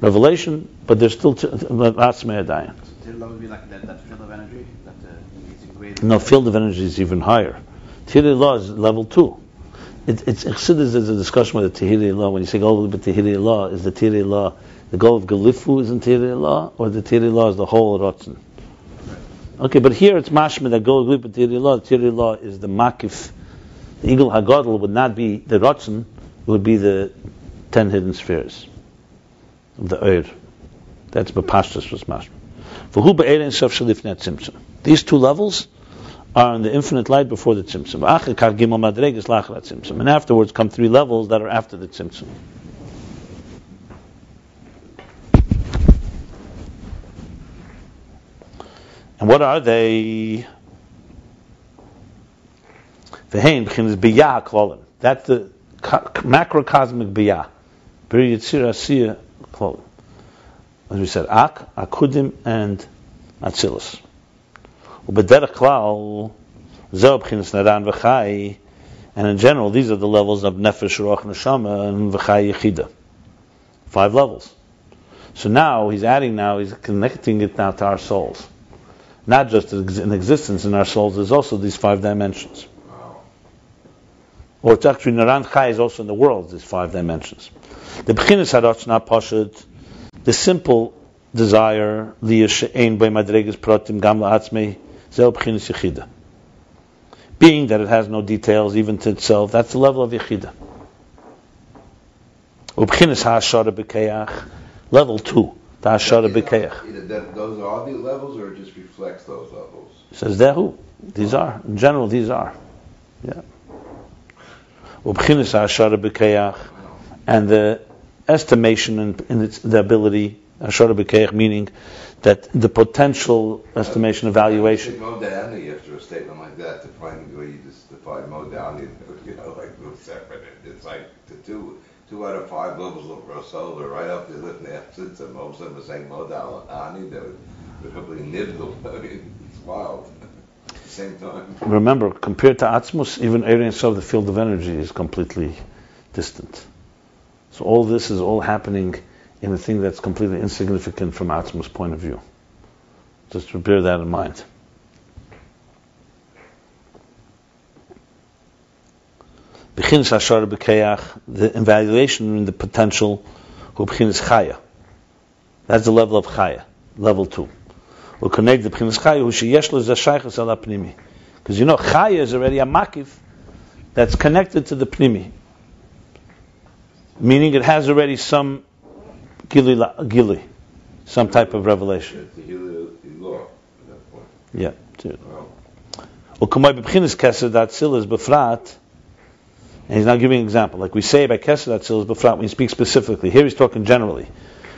revelation, but they're still to Atzmi Adayim. Tirla would be like that, that field of energy that uh, is. No, field of energy is even higher. Tehillah law is level two. It, it's Chassidus, there's a discussion with the Tehillah law. When you say with the Tehillah law, is the Tehillah law the goal of Galifu is in Tehillah law, or the Tehillah law is the whole Rotzen? Okay, but here it's mashma that goal of Tehillah law. The Tehillah law is the makif. The eagle hagadol would not be the Rotzen, it would be the ten hidden spheres of the Eir. That's Bapashtas was mashma. For who be'erin shaf shalifnat Simpson. These two levels are in the infinite light before the tzimtzum. And afterwards come three levels that are after the tzimtzum. And what are they? That's the macrocosmic biyah. As we said, Ak, Akudim, and Atzilus. Ubederach klal, zeh b'chinas naran v'chai, and in general, these are the levels of nefesh, ruach, neshama, and v'chai yechida. Five levels. So now he's adding now, he's connecting it now to our souls. Not just in existence in our souls, there's also these five dimensions. Or it's actually Naran Chai is also in the world, these five dimensions. The B'chinas Haratz not Pashut, the simple desire, being that it has no details even to itself, that's the level of yechida. Level two, the hashara b'keach. Those are all the levels, or it just reflects those levels? It says dehu. These are in general. These are, yeah. And the estimation in, in its, the ability, Ashara B'keich, meaning that the potential estimation, uh, evaluation. You modality after a statement like that to find the way you just define modality, you know, like separate. It's like the two two out of five levels of are right up there lifting the absence, and most of them are saying modality. They're, they're completely nibble. I mean, it's wild. Same time. Remember, compared to Atzmus, even area of the field of energy is completely distant. So all this is all happening in a thing that's completely insignificant from Atzma's point of view. Just bear that in mind. B'keach, the evaluation in the potential, who b'chinas chaya. That's the level of chaya, level two. We'll connect the b'chinas chaya, who sheyesh lo zashaychas ala pnimi. Because you know, chaya is already a makif that's connected to the pnimi. Meaning it has already some gili, gili some type of revelation. It's the Hillel law at that point. Yeah. too. Well, Ukamai b'chinas keser dat is befrat. And he's now giving an example. Like we say by keser dat is befrat when you speak specifically. Here he's talking generally.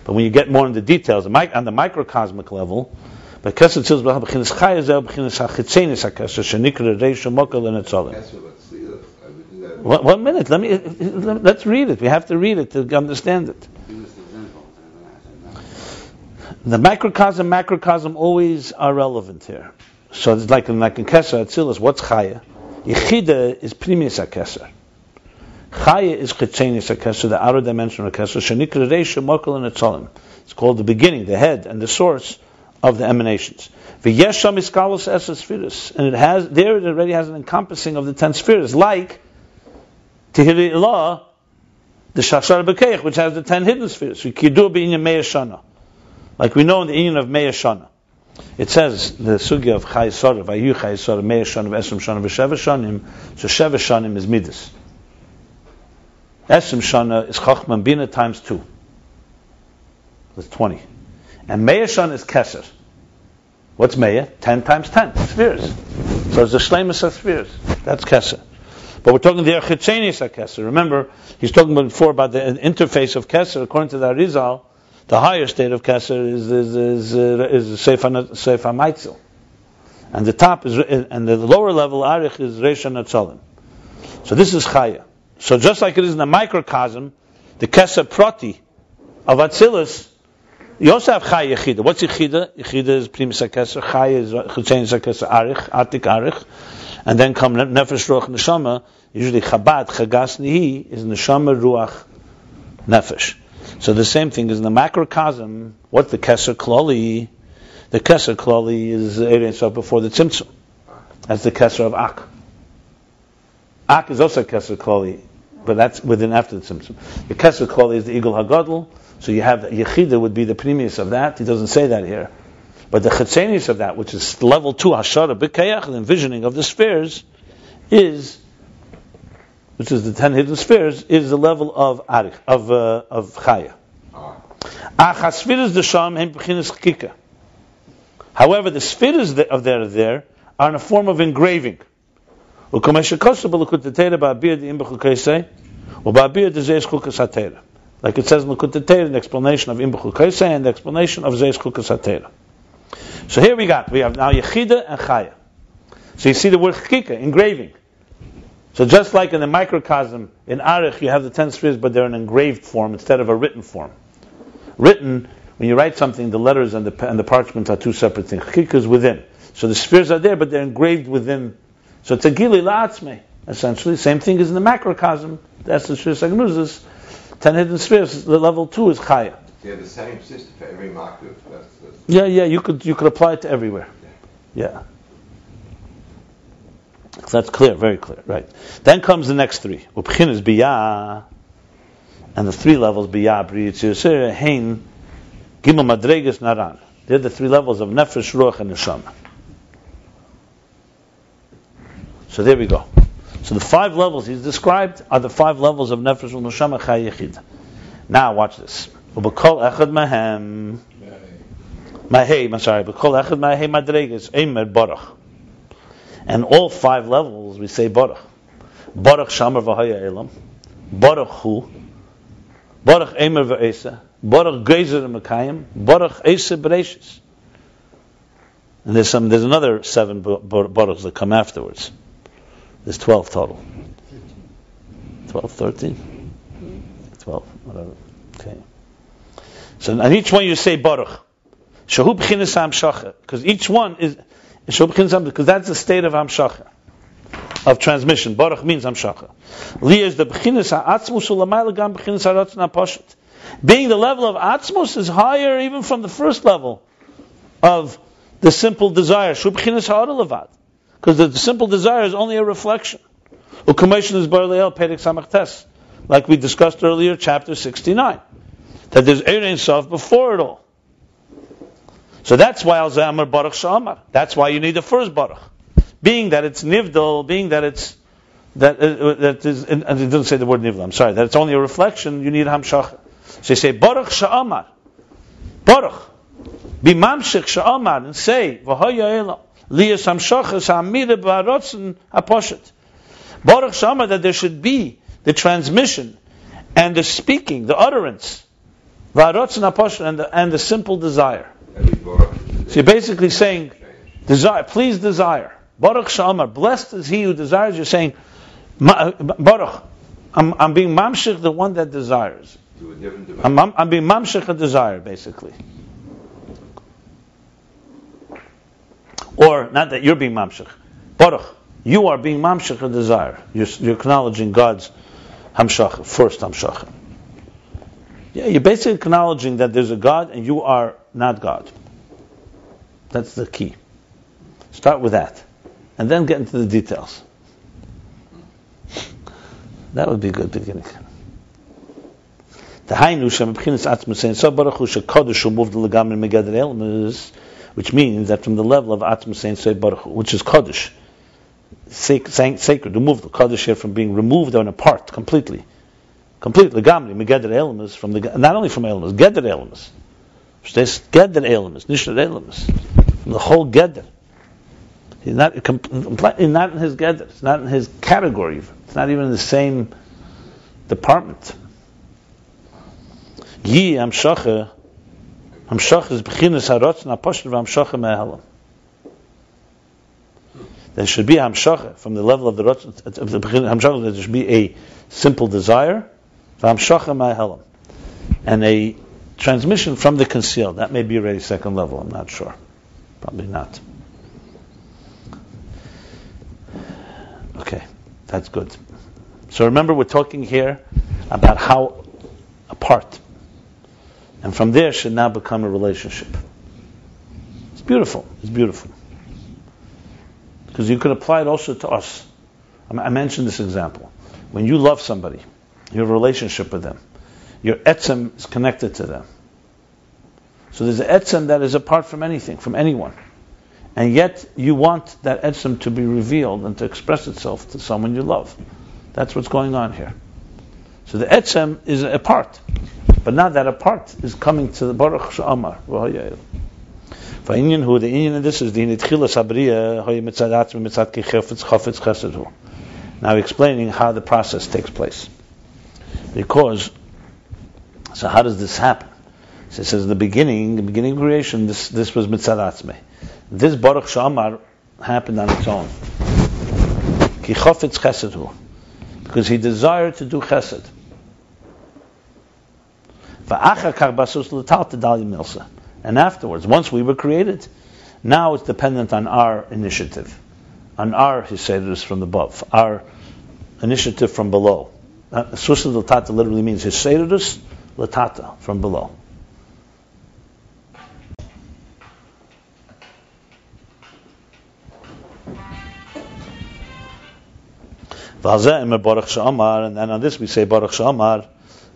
But when you get more into details, on the microcosmic level, by keser tzil befrat b'chinas chaya zel b'chinas hachitzenis ha-keser shenikra reish mokal and etzolim. that's what let's see. Let's- I would do that. One, one minute. Let me. Let's read it. We have to read it to understand it. The example. and then I said, no. The microcosm, macrocosm always are relevant here. So it's like in like in Keser Atzilus, what's Chaya? Yechida is Primis HaKeser. Chaya is Chitzenis HaKeser, the outer dimension of Keser. Shenikra Reisha Mokal and Etzolim. It's called the beginning, the head, and the source of the emanations. V'yesham iskalos esas spheres. And it has, there it already has an encompassing of the ten spheres, like Tehiri Ilah, the Shashar B'keich, which has the ten hidden spheres. V'kidur b'inyan Meir. Like we know in the union of Meir Shana. It says the sugya of Chai Sora, Vayu Chai Sora, Meir Shana, Esrim Shana, V'Sheva Shanim. So Sheva Shanim is Midas. Esrim Shana is Chachman Bina times two. That's 20. And Meir Shana is Keser. What's Meir? 10 times 10 spheres. So it's the Shlemus of spheres. That's Keser. But we're talking the Chitzenis Keser. Remember, he's talking before about the interface of Keser. According to the Arizal, the higher state of Keser is is is, uh, is and the top is and the lower level Arich is Reisha Natzalim. So this is Chaya. So just like it is in the microcosm, the Keser Prati of Atzilus, you also have Chaya Yechida. What's Yechida? Yechida is Primus HaKeser, Chaya is uh, Chutzenis HaKeser Arich, Atik Arich, and then come Nefesh Ruach Neshama, usually Chabad, Chagas Nihi, is Neshama Ruach Nefesh. So the same thing is in the macrocosm. What the Keser Klali? The Keser Klali is Erein Sof before the Tzimtzum. That's the Keser of Ak. Ak is also Keser Klali, but that's within after the Tzimtzum. The Keser Klali is the Eagle Hagadol. So you have Yechida would be the premise of that. He doesn't say that here. But the Chetzenis of that, which is level two, Hashara B'Kayach, the envisioning of the spheres, is which is the ten hidden spheres, is the level of arich, of uh, of chaya. However, the spheres that of there there are in a form of engraving. Like it says in Likkutei Torah, the explanation of Im b'chukaysei and the explanation of zeis chukas hatera. So here we got, we have now Yechida and Chaya. So you see the word chkika, engraving. So just like in the microcosm, in Arich you have the ten spheres, but they're in engraved form instead of a written form. Written, when you write something, the letters and the, and the parchment are two separate things. Chikka is within. So the spheres are there, but they're engraved within. So it's a gili la'atzme, essentially. Same thing as in the macrocosm. That's the spheres agnuzis. Ten hidden spheres, the level two is chaya. Yeah, the same system for every. That's, uh, that's Yeah, yeah, you could you could apply it to everywhere. Yeah. So that's clear, very clear, right. Then comes the next three. Upchin is biyah, and the three levels biyah, briyitzir, hein, gimel madregas naran. They're the three levels of nefesh, ruach, and neshama. So there we go. So the five levels he's described are the five levels of nefesh, and neshama. Now watch this. Ubekol echad mahem. I'm sorry, echad madregas, eimer baruch. And all five levels we say baruch. Baruch shamar v'haya elam. Baruch hu. Baruch eimer v'esa. Baruch gezer mekayim. Baruch esa bereshis. And there's some, there's another seven bar- bar- that come afterwards. There's 12 total. 12, 13? 12, whatever. Okay. So on each one you say baruch. Shahu b'chinas hamshacha, because each one is shahu b'chinas because that's the state of hamshacha, of transmission. Baruch means hamshacha. Li is the b'chinas ha'atzmus ulamayla gam b'chinas ha'ratzon ha'poshet. Being the level of atzmus is higher even from the first level of the simple desire. Shahu b'chinas ha'ara levad, because the simple desire is only a reflection. Ukameshin is bar le'el perek samachtes, like we discussed earlier, chapter 69, that there's Erein Sof before it all. So that's why Al Zamar Baruch Shamar. That's why you need the first Baruch. Being that it's Nivdal, being that it's that uh, that is, and it doesn't say the word Nivdal. I'm sorry. That it's only a reflection. You need Hamshach. So you say Baruch Sha'amar, Baruch, be Mamshich Sha'amar, and say V'hoya Elam Liyas Hamshachas Hamira Ba'arotzen Aposhet. Baruch Sha'amar that there should be the transmission and the speaking, the utterance, Va'arotzen Aposhet, and the and the simple desire. Every Baruch is So you're basically saying, desire, please desire. Baruch Shamar, blessed is he who desires. You're saying, Baruch, I'm, I'm being mamshich, the one that desires. to a different dimension. I'm, I'm, I'm being mamshich a desire, basically. Or, not that you're being mamshich. Baruch, you are being mamshich a desire. You're, you're acknowledging God's hamshach, first hamshach. Yeah, you're basically acknowledging that there's a God and you are not God. That's the key. Start with that. And then get into the details. That would be a good beginning. The Hainu Shem B'chinas Atzma saying so Baruch Hu Shekodesh Hu moved the Legam in Megad Elmas, which means that from the level of Atzma saying so Baruch which is sac- sacred, removed the Kodesh here from being removed and apart completely, completely Legamri Megad Elmas from the not only from Elmas, Gedder Elmas, Verstehst? Gedder Elmas, Elmas, from the whole Gedder. He's not not in his Gedder. It's not in his category. even. It's not even in the same department. Yi Hamshacha Hamshacha is Bechinas Hamshacha Me'ahalam. There should be Hamshacha from the level of the Rotzen of the Hamshacha. There should be a simple desire, Hamshacha Me'ahalam, and a transmission from the concealed. That may be already second level. I'm not sure. Probably not. Okay, that's good. So remember, we're talking here about how apart. And from there should now become a relationship. It's beautiful. It's beautiful. Because you could apply it also to us. I mentioned this example. When you love somebody, you have a relationship with them. Your etzem is connected to them. So there's an etzem that is apart from anything, from anyone. And yet you want that etzem to be revealed and to express itself to someone you love. That's what's going on here. So the etzem is apart. But now that apart is coming to the Baruch Sha'amar. V'inyan hu, the inyan of this is the nitchila sabriya, hoy mitzad atzmi mitzad ki chafetz chafetz chesed hu. Now explaining how the process takes place. Because, so how does this happen? So it says in the beginning, the beginning of creation, this, this was mitzad atzmi. This Baruch Sha'amar happened on its own. Ki chafetz chesed hu. Because he desired to do chesed. And afterwards, once we were created, now it's dependent on our initiative, on our hisedus from above, our initiative from below. Uh, Susa latata literally means hisedus latata from below. And then on this we say Baruch Sha'amar,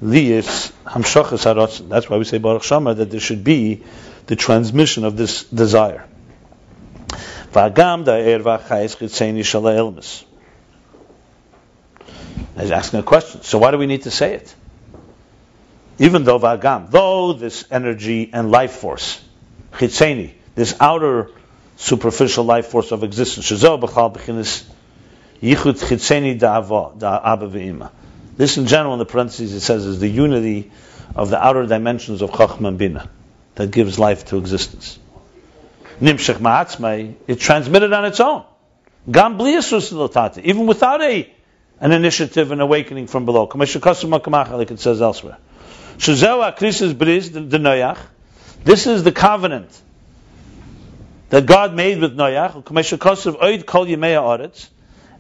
Liyis Hamshachas. That's why we say Baruch Shama that there should be the transmission of this desire. He's asking a question. So why do we need to say it? Even though v'agam, though this energy and life force, chitzeni, this outer superficial life force of existence, This in general in the parentheses it says is the unity of the outer dimensions of Chachma and Bina that gives life to existence. Nimshach Ma'atzmai, it transmitted on its own. Gam bliyasus even without a an initiative and awakening from below. Like it says elsewhere. This is the covenant that God made with Noach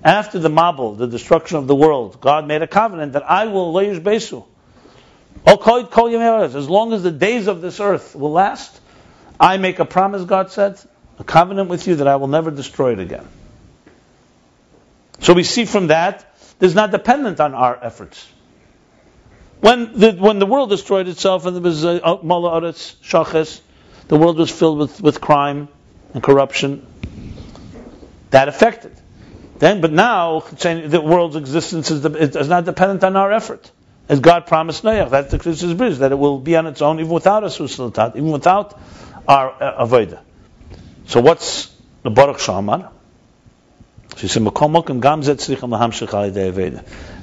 after the Mabul, the destruction of the world, God made a covenant that I will layish besu. As long as the days of this earth will last, I make a promise, God said, a covenant with you that I will never destroy it again. So we see from that is not dependent on our efforts. When the, when the world destroyed itself and there was uh, Mala Aretz, Shaches, the world was filled with, with crime and corruption, that affected. Then, but now the world's existence is, is not dependent on our effort, as God promised Noach. That's the Christmas bridge that it will be on its own, even without us, even without our uh, avodah. So what's the Baruch She'amar? She said,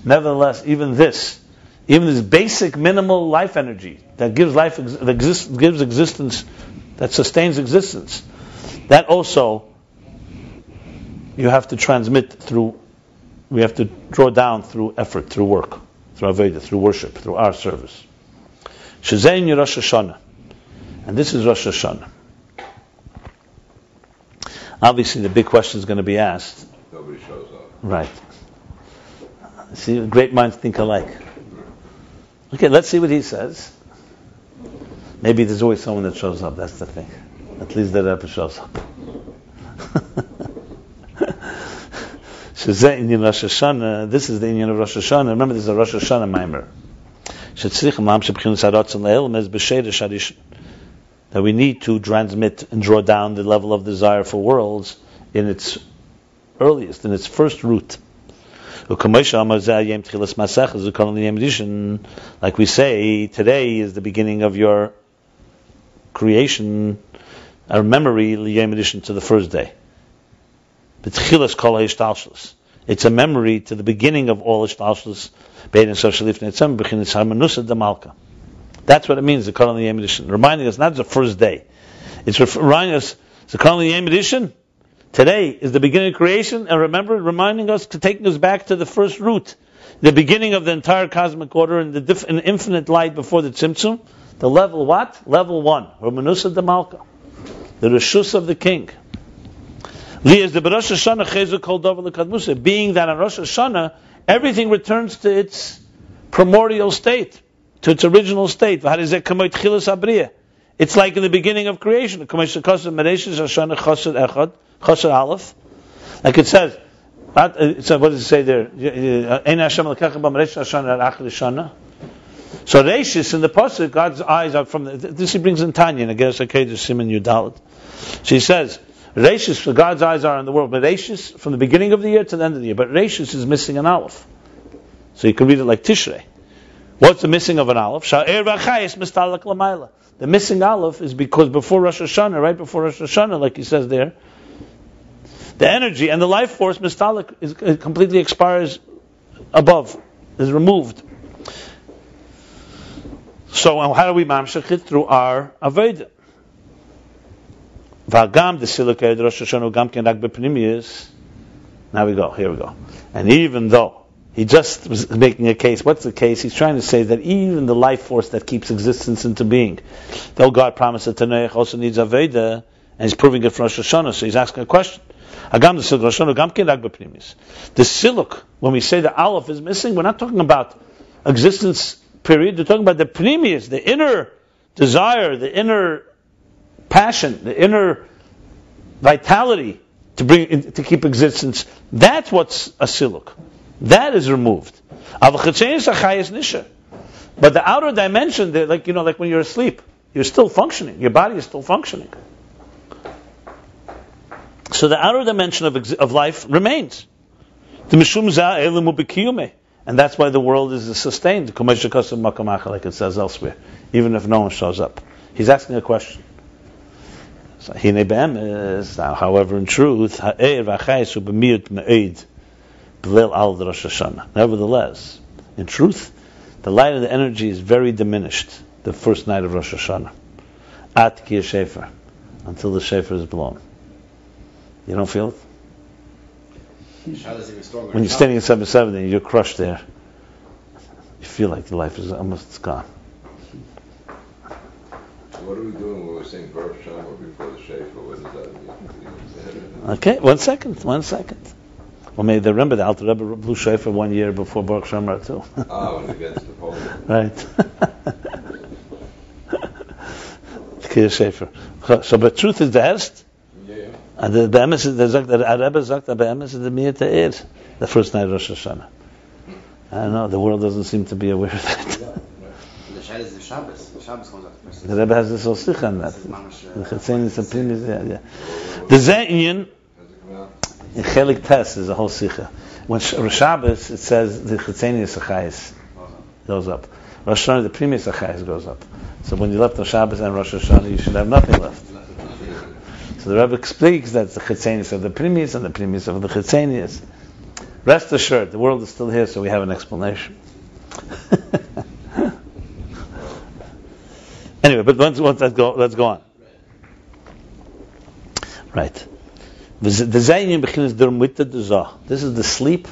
Nevertheless, even this, even this basic minimal life energy that gives life, that gives existence, that sustains existence, that also you have to transmit through, we have to draw down through effort, through work, through Avodah, through worship, through our service. Shazain Rosh Hashanah. And this is Rosh Hashanah. Obviously, the big question is going to be asked. Nobody shows up. Right. See, great minds think alike. Okay, let's see what he says. Maybe there's always someone that shows up. That's the thing. At least that ever shows up. Shezeh Inyan Rosh Hashanah, this is the Inyan of Rosh Hashanah. Remember, this is a Rosh Hashanah mimer. That we need to transmit and draw down the level of desire for worlds in its earliest, in its first root. Like we say, today is the beginning of your creation, our memory, to the first day. Kol. It's a memory to the beginning of all ishtalshus. Bein b'chinis. That's what it means, the Kol Yom edition. Reminding us not the first day. It's reminding us the Kol Yom edition. Today is the beginning of creation, and remember, reminding us, to taking us back to the first root, the beginning of the entire cosmic order and the diff, infinite light before the Tzimtzum. The level what? Level one. Ramanusa Demalka. The Rishus of the king. Being that on Rosh Hashanah, everything returns to its primordial state, to its original state. It's like in the beginning of creation. Like it says, uh, so what does it say there? Uh, so Reishis in the Pasuk, God's eyes are from the, this he brings in Tanya, and I guess okay to Simon Yudalit. She says, Rashis, for God's eyes are on the world, but Rashis from the beginning of the year to the end of the year. But Rashis is missing an aleph. So you can read it like Tishrei. What's the missing of an aleph? The missing aleph is because before Rosh Hashanah, right before Rosh Hashanah, like he says there, the energy and the life force, mistalik, is uh, completely expires above, is removed. So how do we mamshach it? Through our Avodah. Vagam the Rosh Hashanah Gam Bepnimius. Now we go. Here we go. And even though he just was making a case, what's the case? He's trying to say that even the life force that keeps existence into being, though God promised it to also needs Avodah, and he's proving it from Rosh Hashanah. So he's asking a question. Agam the Siluk Rosh Hashanah Gam Bepnimius. The Siluk, when we say the Aleph is missing, we're not talking about existence period. We're talking about the Pnimius, the inner desire, the inner passion, the inner vitality to bring to keep existence. That's what's a siluk. That is removed. But the outer dimension, like you know, like when you're asleep, you're still functioning. Your body is still functioning. So the outer dimension of, of life remains. And that's why the world is sustained, like it says elsewhere, even if no one shows up. He's asking a question. However, in truth, Nevertheless, in truth, the light of the energy is very diminished the first night of Rosh Hashanah. At Shofar, until the Shofar is blown. You don't feel it? When you're standing at 770, you're crushed there. You feel like your life is almost gone. What are we doing when we're saying Baruch She'amar before the Shofar? What does that mean? Okay, one second, one second. Well, maybe they remember the Alter Rebbe blew Shofar one year before Baruch She'amar too. ah, when against the Poland. Right. Kiyah Shofar. So, but truth is the Erst. Yeah. And the Be'emes is the Zak, the Rebbe Zak, the Be'emes is the Miyat the first night of Rosh Hashanah. I don't know. The world doesn't seem to be aware of that. The Shaila is the Shabbos. The Shabbos comes out first. The Rebbe has this whole sikh on that. Is The Chetzenis and Pnimis, yeah. The Zayin in Chelik Tes is a whole sikha. When Shabbos, it says the Chetzenis Achayis goes up. Rosh Hashanah, the Pnimis Achayis goes up. So when you left Rosh Shabbos and Rosh Hashanah, you should have nothing left. So the Rebbe explains that the Chetzenis of the Pnimis and the Pnimis of the Chetzenis. Rest assured, the world is still here, so we have an explanation. anyway, but once, once let's go, let's go on. Right. The Zayin begins der. This is the sleep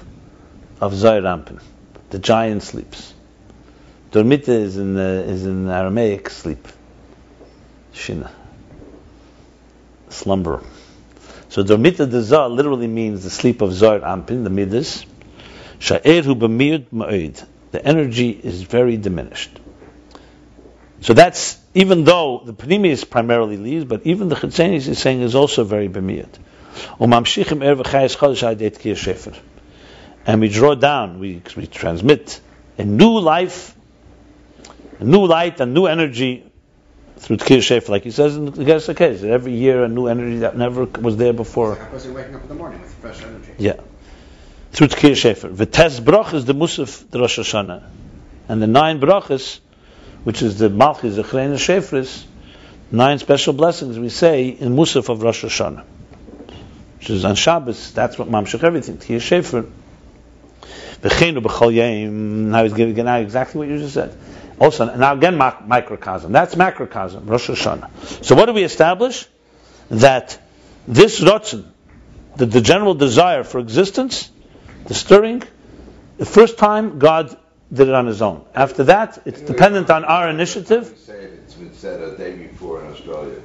of Zeir Anpin. The giant sleeps. Dormita is in is in Aramaic sleep. Shina. Slumber. So dormita literally means the sleep of Zeir Anpin, the Midas. Sha'erhu b'miyud ma'id. The energy is very diminished. So that's even though the Pnimius primarily leaves, but even the Chetzenis is saying is also very bemiyat. Umamshichim er v'chayes chodesh ha'det ki shofar. And we draw down, we, we transmit a new life, a new light, a new energy through Tkir Shofar, like he says in the Gersa case. Every year a new energy that never was there before. A person waking up in the morning with fresh energy. Yeah. Through Tkir Shofar. V'tes brach is the Musaf the Rosh Hashanah. And the nine brachas, which is the Malchus, the Chrein Shefris, nine special blessings we say in Musaf of Rosh Hashanah. Which is on Shabbos, that's what Mamshech everything. Tkir Shofar. V'cheinu b'chol yom. Now he's giving now exactly what you just said. Also, now again, microcosm. That's macrocosm, Rosh Hashanah. So what do we establish? That this Rotzen, the, the general desire for existence, the stirring, the first time God did it on his own. After that, it's dependent uh, on our initiative. Say it, it's been said a day before in Australia.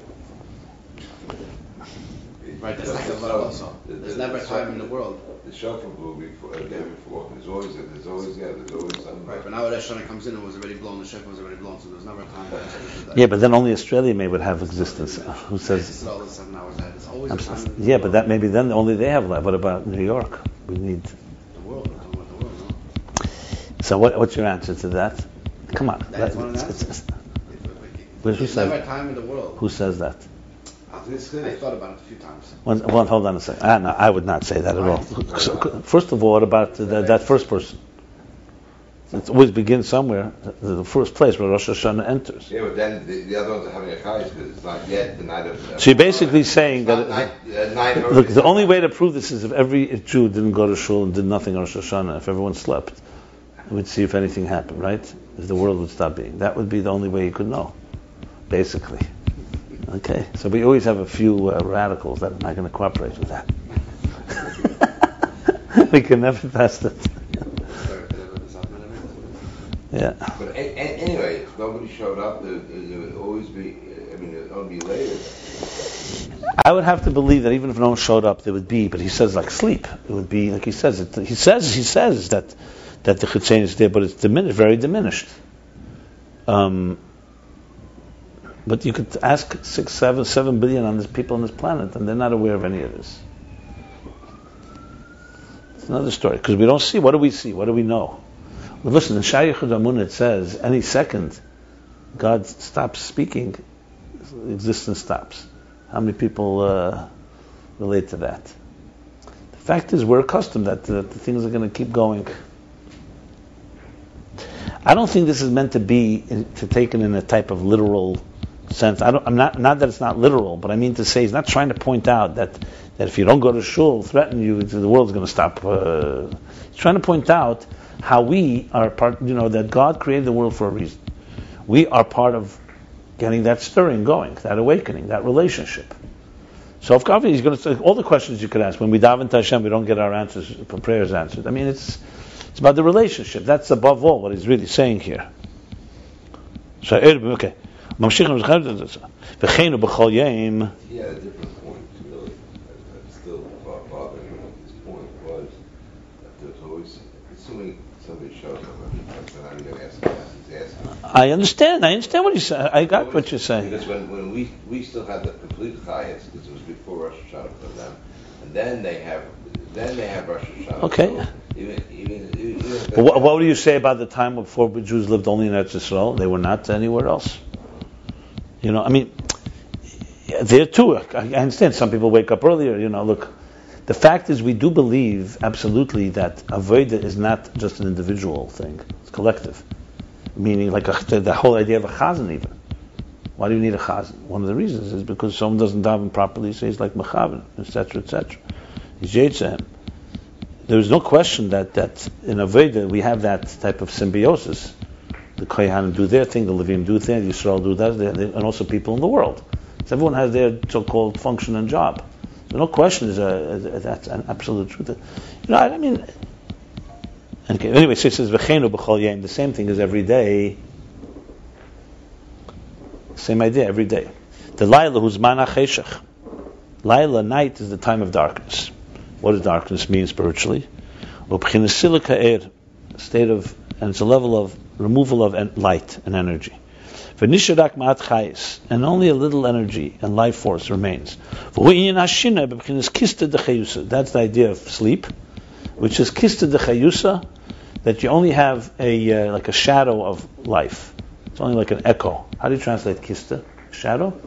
Right, that's like a lot also. The- the- There's never a time in the world. The shofar blew before, a day before. There's always, there's always, yeah, there's always something. Right, but now Rosh Hashanah comes in, it was already blown, the shofar was already blown, so there's never a time that that. Yeah, but then only Australia may would have existence. Who says? is all the seven hours ahead. It's always I'm a time s- in the yeah, but that maybe then only they have life. What about New York? We need. The world, we're talking about the world, no? So what, what's your answer to that? Come on. That's That- one it's- it's- There's Who says- never a time in the world. who says that? This I thought about it a few times. One, one, hold on a second. Ah, no, I would not say that at all. So, first of all, what about the, that first person? It always begins somewhere. The, the first place where Rosh Hashanah enters. Yeah, but then the, the other ones are having a chayes because it's not yet the night of. So you're basically saying It's not that. night, uh, night Look, the only way to prove this is if every Jew didn't go to shul and did nothing on Rosh Hashanah, if everyone slept, we'd see if anything happened, right? If the world would stop being. That would be the only way you could know, basically. Okay, so we always have a few uh, radicals that are not going to cooperate with that. we can never pass it. Yeah. But a, a, anyway, if nobody showed up, there, there would always be. I mean, it would be later. I would have to believe that even if no one showed up, there would be. But he says like sleep. It would be like he says. It, he says he says that that the chitzain is there, but it's diminished, very diminished. Um, but you could ask six, seven, seven billion on this people on this planet, and they're not aware of any of this. It's another story because we don't see. What do we see? What do we know? Well, listen, in Shayach Amun it says any second, God stops speaking, existence stops. How many people uh, relate to that? The fact is, we're accustomed that, that the things are going to keep going. I don't think this is meant to be to taken in a type of literal sense. I don't, I'm not not that it's not literal, but I mean to say he's not trying to point out that that if you don't go to shul, threaten you, the world's going to stop. Uh, he's trying to point out how we are part. You know that God created the world for a reason. We are part of getting that stirring going, that awakening, that relationship. So if God, is going to say all the questions you could ask. When we daven to Hashem, we don't get our answers, prayers answered. I mean, it's it's about the relationship. That's above all what he's really saying here. So, okay. Yeah, a different point, really. I'm still bothering me this point was that there's always, assuming somebody shows up, I'm going to ask I understand. I understand what you say. I got what you're saying. Because when, when we we still had the complete chayes, because it was before Rosh Hashanah for them, and then they have then they have Rosh Hashanah. Okay. Even, even, even But what, what do you say about the time before the Jews lived only in Eretz Yisrael? They were not anywhere else. You know, I mean, there too. I understand some people wake up earlier. You know, look, the fact is we do believe absolutely that avodah is not just an individual thing; it's collective. Meaning, like uh, a, the whole idea of a chazan even. Why do you need a chazan? One of the reasons is because someone doesn't daven properly, so he's like mechavan, etc., etc. There is no question that, that in Avodah we have that type of symbiosis. The Kohanim do their thing, the Levim do their, thing, Yisrael do that, and also people in the world. So everyone has their so-called function and job. So no question is a, that's an absolute truth. You know, I, I mean, okay, anyway, so it says v'chenu b'chol yom. The same thing as every day. Same idea every day. The Laila who's mana cheshach. Laila night is the time of darkness. What does darkness mean spiritually? State of, and it's a level of removal of light and energy. And only a little energy and life force remains. That's the idea of sleep, which is kista dechayusa, that you only have a uh, like a shadow of life. It's only like an echo. How do you translate kista? Shadow?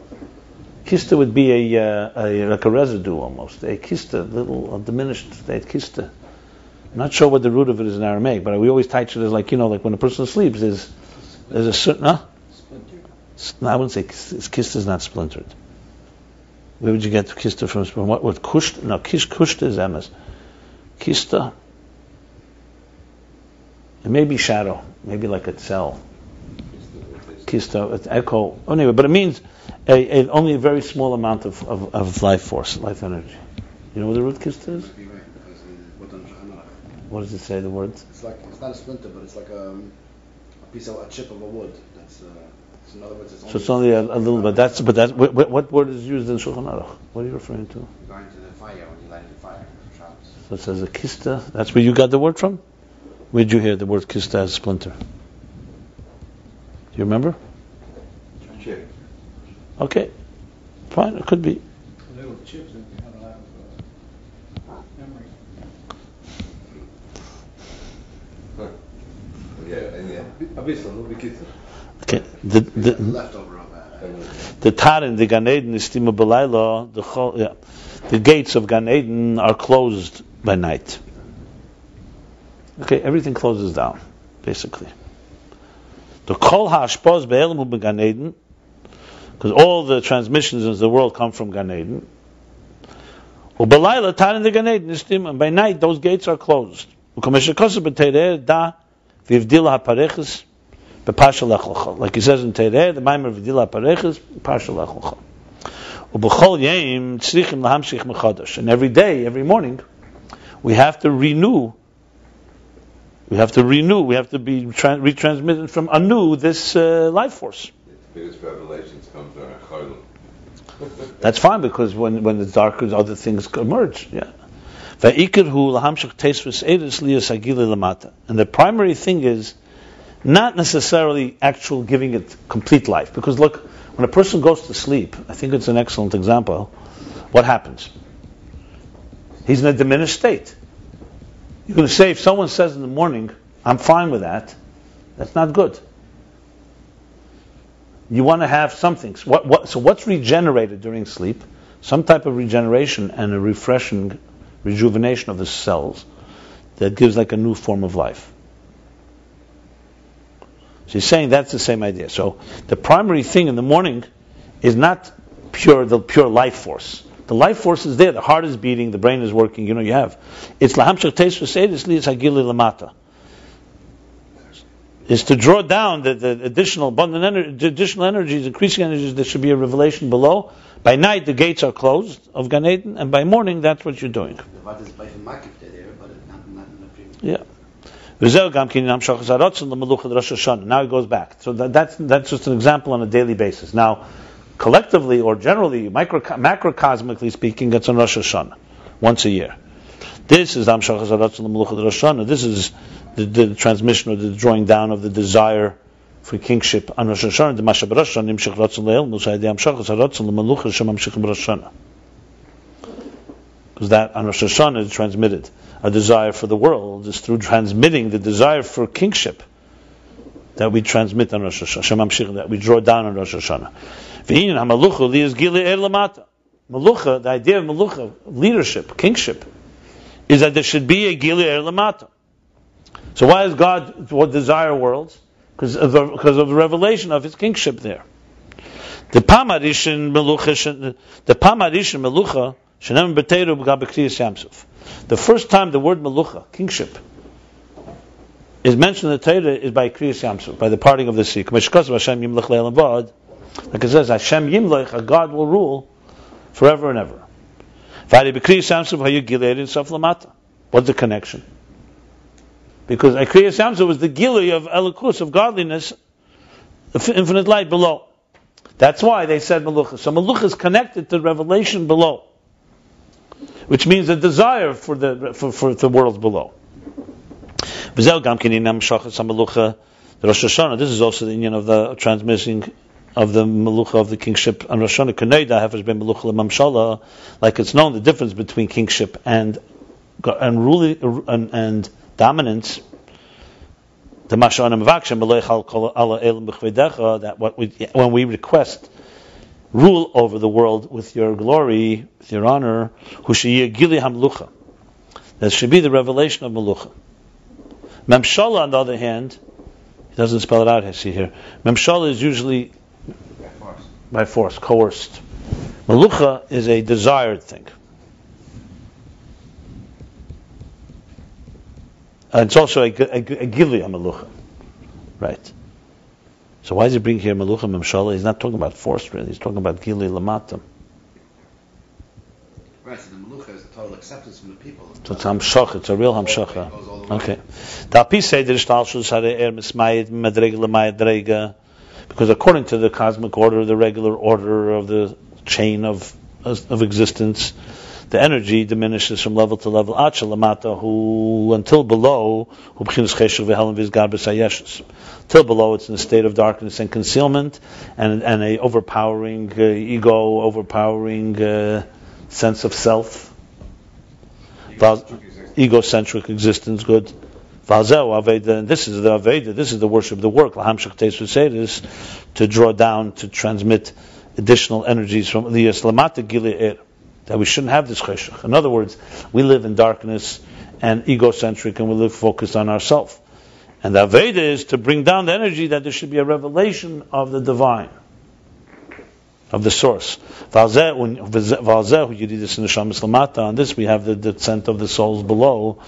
Kista would be a, uh, a like a residue almost, a kista, little a diminished state kista. I'm not sure what the root of it is in Aramaic, but we always touch it as like you know, like when a person sleeps, there's there's a certain. Huh? No, I wouldn't say kista, kista is not splintered. Where would you get kista from? From what? What kusht? No, kish kushta is emes. Kista. It may be shadow, maybe like a cell. Kista, it's echo. Anyway, but it means a, a, only a very small amount of, of, of, life force, life energy. You know what the root kista is? Be right, because what on Shulchan Aruch. What does it say, the words? It's like it's not a splinter, but it's like a, a piece of a chip of a wood. That's uh, so in other words, it's only, So it's only a, a little bit. That's but that what, what word is used in Shulchan Aruch? What are you referring to? going to the fire when you light the fire. So it says a kista. That's where you got the word from. Where'd you hear the word kista as splinter? Do you remember? Chip. Okay, fine. It could be. little chips that you have a lot of uh, memory. Yeah, and yeah. Abisla, no Okay. The the Leftover of that. the tar in the Gan Eden is Tima Belayla, the chol- yeah, the gates of Gan Eden are closed by night. Okay, everything closes down, basically. The kol hashpos be'elmu beGan Eden, because all the transmissions in the world come from Gan Eden. In the Gan Eden is and by night those gates are closed. Like he says in Teireh, the Maimer v'dil ha'pareches b'pasha lech lecha. Ubechol yem tzrichim lahamshich mechadash. And every day, every morning, we have to renew. We have to renew. We have to be tra- retransmitted from anew this uh, life force. The biggest revelations come during Chaylim. That's fine because when when it's dark, other things emerge. Yeah. And the primary thing is not necessarily actual giving it complete life. Because look, when a person goes to sleep, I think it's an excellent example. What happens? He's in a diminished state. You're going to say if someone says in the morning, "I'm fine with that," that's not good. You want to have something. So, what, what, so what's regenerated during sleep? Some type of regeneration and a refreshing rejuvenation of the cells that gives like a new form of life. So he's saying that's the same idea. So the primary thing in the morning is not pure the pure life force. The life force is there. The heart is beating. The brain is working. You know you have. It's lahamshach liyas hagili lamata. Is to draw down the, the additional abundant energy, the additional energies, increasing energies. There should be a revelation below. By night the gates are closed of Gan Eden, and by morning that's what you're doing. The what is by the makif there, but it's not not in the previous. Yeah. V'zeh gam ki nam shachas harotzen l'meluchat Rosh Hashanah. Now he goes back. So that, that's that's just an example on a daily basis. Now, collectively or generally, micro, macrocosmically speaking, it's on Rosh Hashanah once a year. This is nam shachas harotzen l'meluchat Rosh Hashanah. This is the, the transmission or the drawing down of the desire for kingship on Rosh Hashanah. Because that on Rosh Hashanah is transmitted. A desire for the world is through transmitting the desire for kingship that we transmit on Rosh Hashanah, that we draw down on Rosh Hashanah. Malucha, the idea of malucha, leadership, kingship, is that there should be a gili er lamata. So why does God desire worlds? Because of, the, because of the revelation of His kingship there. The pamarishin melucha, the pamarishin melucha, shenem b'teiru b'gab Yam Suf. The first time the word melucha, kingship, is mentioned in the Torah is by kriyas Yam Suf, by the parting of the sea. Like it says, Hashem yimlech, God will rule forever and ever. What's the connection? Because Akriyas Yam Suf was the gili of Elokus, of godliness, the infinite light below. That's why they said Malucha. So Malucha is connected to revelation below, which means a desire for the for, for the worlds below. This is also the union of the transmitting of the Malucha of the kingship and Rosh Hashanah Kaneda has been Malucha Mamshala, like it's known the difference between kingship and and ruling and, and dominance, the Mashanim Vakshem, that what we, when we request rule over the world with your glory, with your honor. That should be the revelation of Malucha. Memshala, on the other hand, he doesn't spell it out, I see here. Memshala is usually By force. by force, coerced. Malucha is a desired thing. And it's also a, a, a gili malucha, right? So why does he bring here malucha memshala? He's not talking about force, really. He's talking about gili lamata. Right, so the Malucha is the total acceptance from the people. So it's hamshach. It's a real hamshacha. Okay. The say the shtalshus had er mismayit madrega lamayadrega, because according to the cosmic order, the regular order of the chain of of existence, the energy diminishes from level to level. Achalamata, who until below. Till below, it's in a state of darkness and concealment, and and a overpowering uh, ego, overpowering uh, sense of self, egocentric existence. Good. Valzeu Avodah, and this is the Avodah, this is the worship, the work, to draw down, to transmit additional energies from the Islamata Gile'er that we shouldn't have this cheshach. In other words, we live in darkness and egocentric, and we live focused on ourselves. And the Aveda is to bring down the energy that there should be a revelation of the divine, of the source. you did this in the Lamata, On this we have the descent of the souls below.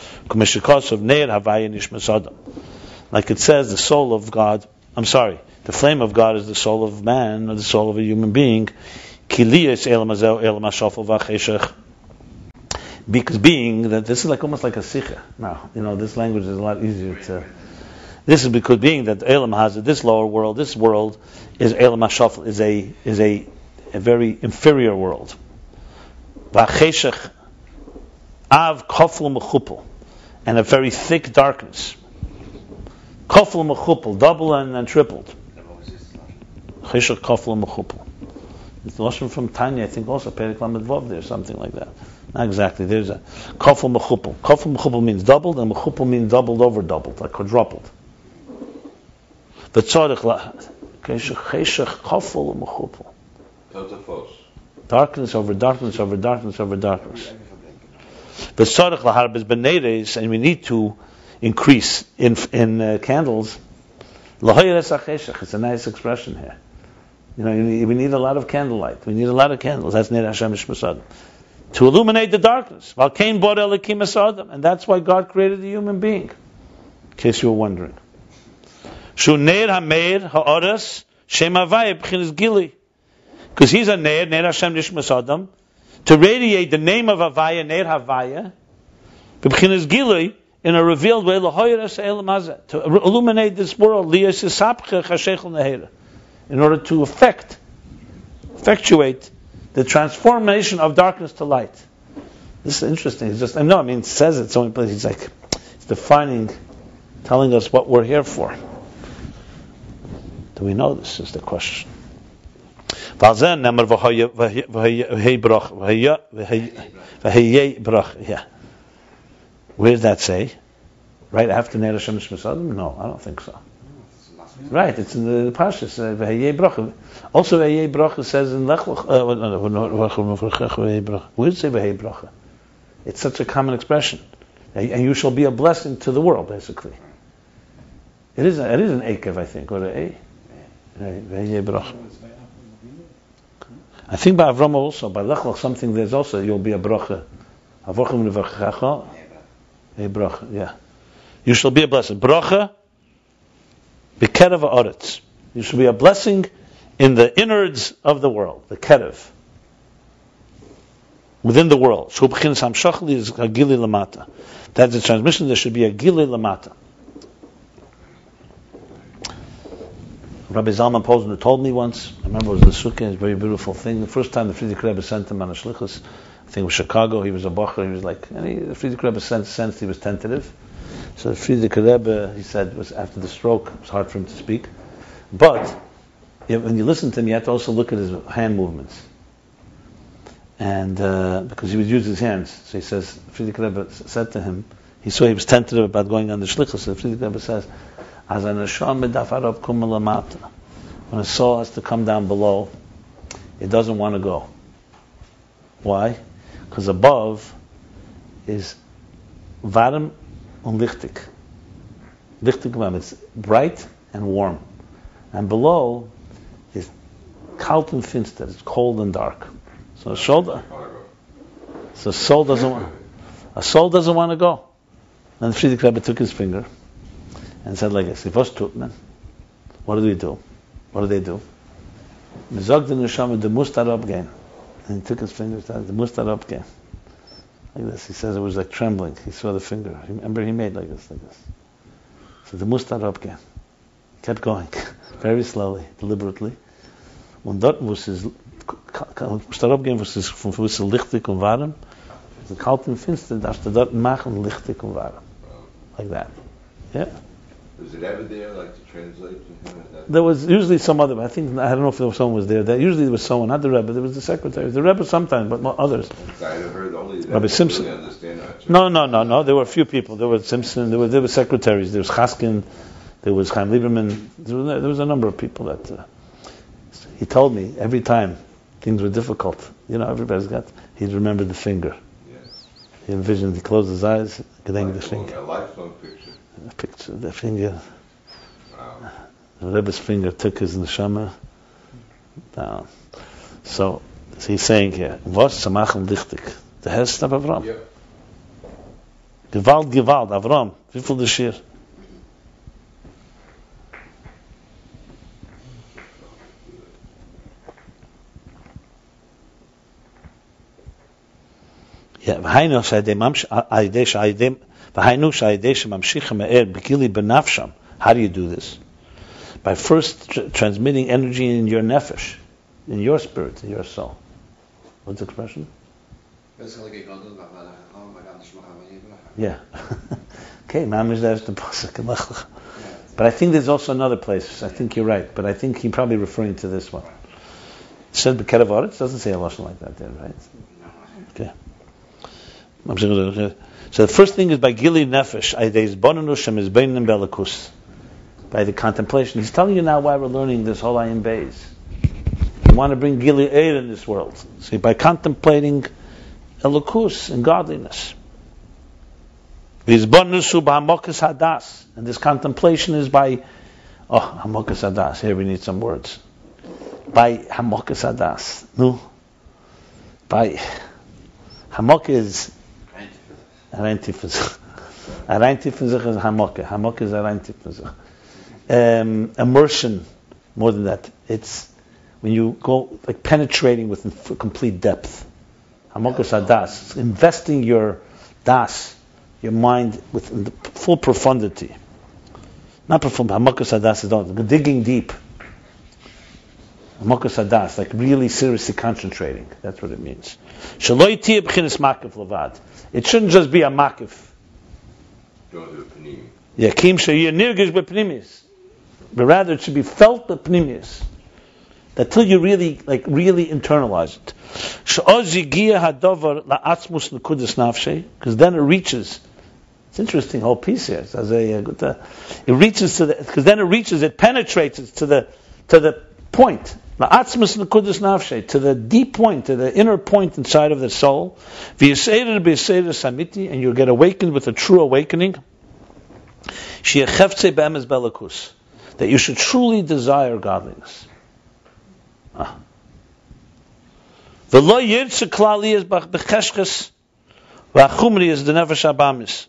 Like it says, the soul of God, I'm sorry, the flame of God is the soul of man, or the soul of a human being. Because being that this is like almost like a sikha. Now, you know, this language is a lot easier to. This is because being that Elam has this lower world, this world is Elam Hashafel is a is a, a very inferior world. V'acheshech av kofel mechupel, and a very thick darkness. Kofel mechupel, double and, and tripled. Cheshech kofel mechupel. It's the Lashon from Tanya, I think also, Perek Lamed Vav there, something like that. Not exactly. There's a kofel mechupel. Kofel mechupel means doubled, and mechupel means doubled over doubled, like quadrupled. The tzorich la cheshech kofel mechupel. Darkness over darkness over darkness over darkness. The tzorich lahar is beneres, and we need to increase in in uh, candles. It's a nice expression here. You know, we need a lot of candlelight. We need a lot of candles. That's Ner Hashem Shmasadim. To illuminate the darkness. Valkain bor elikim asadim. And that's why God created the human being. In case you were wondering. Shu Ner Hameir Ha'oras Shem Havaya B'chinas Gili. Because he's a Ner, Ner Hashem Nishmasadim, to radiate the name of Havaya, Ner Havaya, B'chinas Gili, in a revealed way, to illuminate this world, Liyas Yisapche Chashechel in order to effect, effectuate the transformation of darkness to light. This is interesting. It's just, I I mean, it says it so many places. He's like, it's defining, telling us what we're here for. Do we know this is the question? Yeah. Where does that say? Right after Ner Hashem No, I don't think so. Right, it's in the Parshas, uh, V'hayei bracha. Also, V'hayei bracha says in Lech Lech, uh, it say V'hayei bracha? It's such a common expression. And you shall be a blessing to the world, basically. It is, a, it is an Akev, I think, or a A. Avinu. I think by Avram also, by Lech Lech, something there's also, you'll be a bracha. A bracha, yeah. You shall be a blessing. Bracha, b'kerev ha'aretz. You shall be a blessing in the innards of the world, the kerev. Within the world. Shu b'chinas hamshachli is a gili lamata. That's the transmission, there should be a gili lamata. Rabbi Zalman Posner told me once, I remember it was the Sukkah, it's a very beautiful thing. The first time the Frierdiker Rebbe sent him on a shlichus, I think it was Chicago, he was a bacher, he was like, and he, the Frierdiker Rebbe sensed he was tentative. So Frierdiker Rebbe, he said, was after the stroke, it was hard for him to speak. But when you listen to him, you have to also look at his hand movements. And uh, because he would use his hands. So he says, Frierdiker Rebbe said to him, he saw he was tentative about going on the shlichus. So Frierdiker Rebbe says, as an. When a soul has to come down below, it doesn't want to go. Why? Because above is varm and lichtig. Lichtig varm. It's bright and warm. And below is kalt and finster. It's cold and dark. So a soul, so soul doesn't want, a soul doesn't want to go. And the Frierdiker Rebbe took his finger and said like this, was tut man? What do we do? What do they do? And he took his finger and said, musst da abgehen. Like this. He says it was like trembling. He saw the finger. Remember he made like this, like this. So the musst da abgehen. Kept going. Very slowly, deliberately. Dort, wo es ist, musst da abgehen, wo es ist, von wo es ist lichtig und warm, finster, darfst du dort machen, lichtig und warm. Like that. Yeah. Was it ever there, like to translate to him? There was usually some other. I think I don't know if there was someone was there. That usually there was someone, not the Rebbe. But there was the secretary. The Rebbe sometimes, but mo- others. I heard only that. Rabbi Simpson. Really. No, no, no, no. There were a few people. There was Simpson. There were there were secretaries. There was Chaskin. There was Chaim Lieberman. There was, there was a number of people that. Uh, he told me every time things were difficult. You know, everybody's got. He'd remember the finger. Yes. He envisioned. He closed his eyes. Getting the finger. A lifelong picture. The picture. The finger. Wow. The Rebbe's finger took his neshama down. So, he's saying here, was samachem dichtig? The Hest of Avram. Yep. Gewalt, Gewalt, Avram. Wie viel das hier? Ja, הידי שהידי, והיינו שהידי שממשיך מהר בגילי בנפשם. How do you do this? By first tr- transmitting energy in your nefesh, in your spirit, in your soul. What's the expression? Yeah. okay, mamish there's the. But I think there's also another place. I think you're right, but I think he's probably referring to this one. It said Bekerev Aretz doesn't say a lashon like that there, right? So the first thing is by Gili Nefesh. By the contemplation. He's telling you now why we're learning this whole Ayin Beis. You want to bring Gili Eir in this world. See, by contemplating Elokus and godliness. And this contemplation is by, oh, hamokas hadas. Here we need some words. By hamokas hadas. No. By, hamok is reinti für sich. A reinti für sich is hamoke. Hamoke is a reinti für sich. Um, immersion, more than that. It's when you go, like penetrating with complete depth. Hamokas hadas. It's investing your das, your mind with full profundity. Not profound, hamakas hadas is not digging deep. Hamakas hadas, like really seriously concentrating. That's what it means. Shaloi tiyeh b'chinas makif levad. It shouldn't just be a makif. Going to a panini. Yakim sheyir nirgish b'pnimis. But rather it should be felt b'pnimis. That till you really, like, really internalize it. Because then it reaches. It's interesting whole piece here. It, uh, it reaches to the because then it reaches, it penetrates to the to the point. La'atzmus nekudus nafshe, to the deep point, to the inner point inside of the soul. V'yiseder b'yiseder samiti, and you'll get awakened with a true awakening. Shiachevtze be'emes belakus, that you should truly desire godliness. Ah. The lo yirtze klali is b'cheshches v'achumri is the nefesh abamis.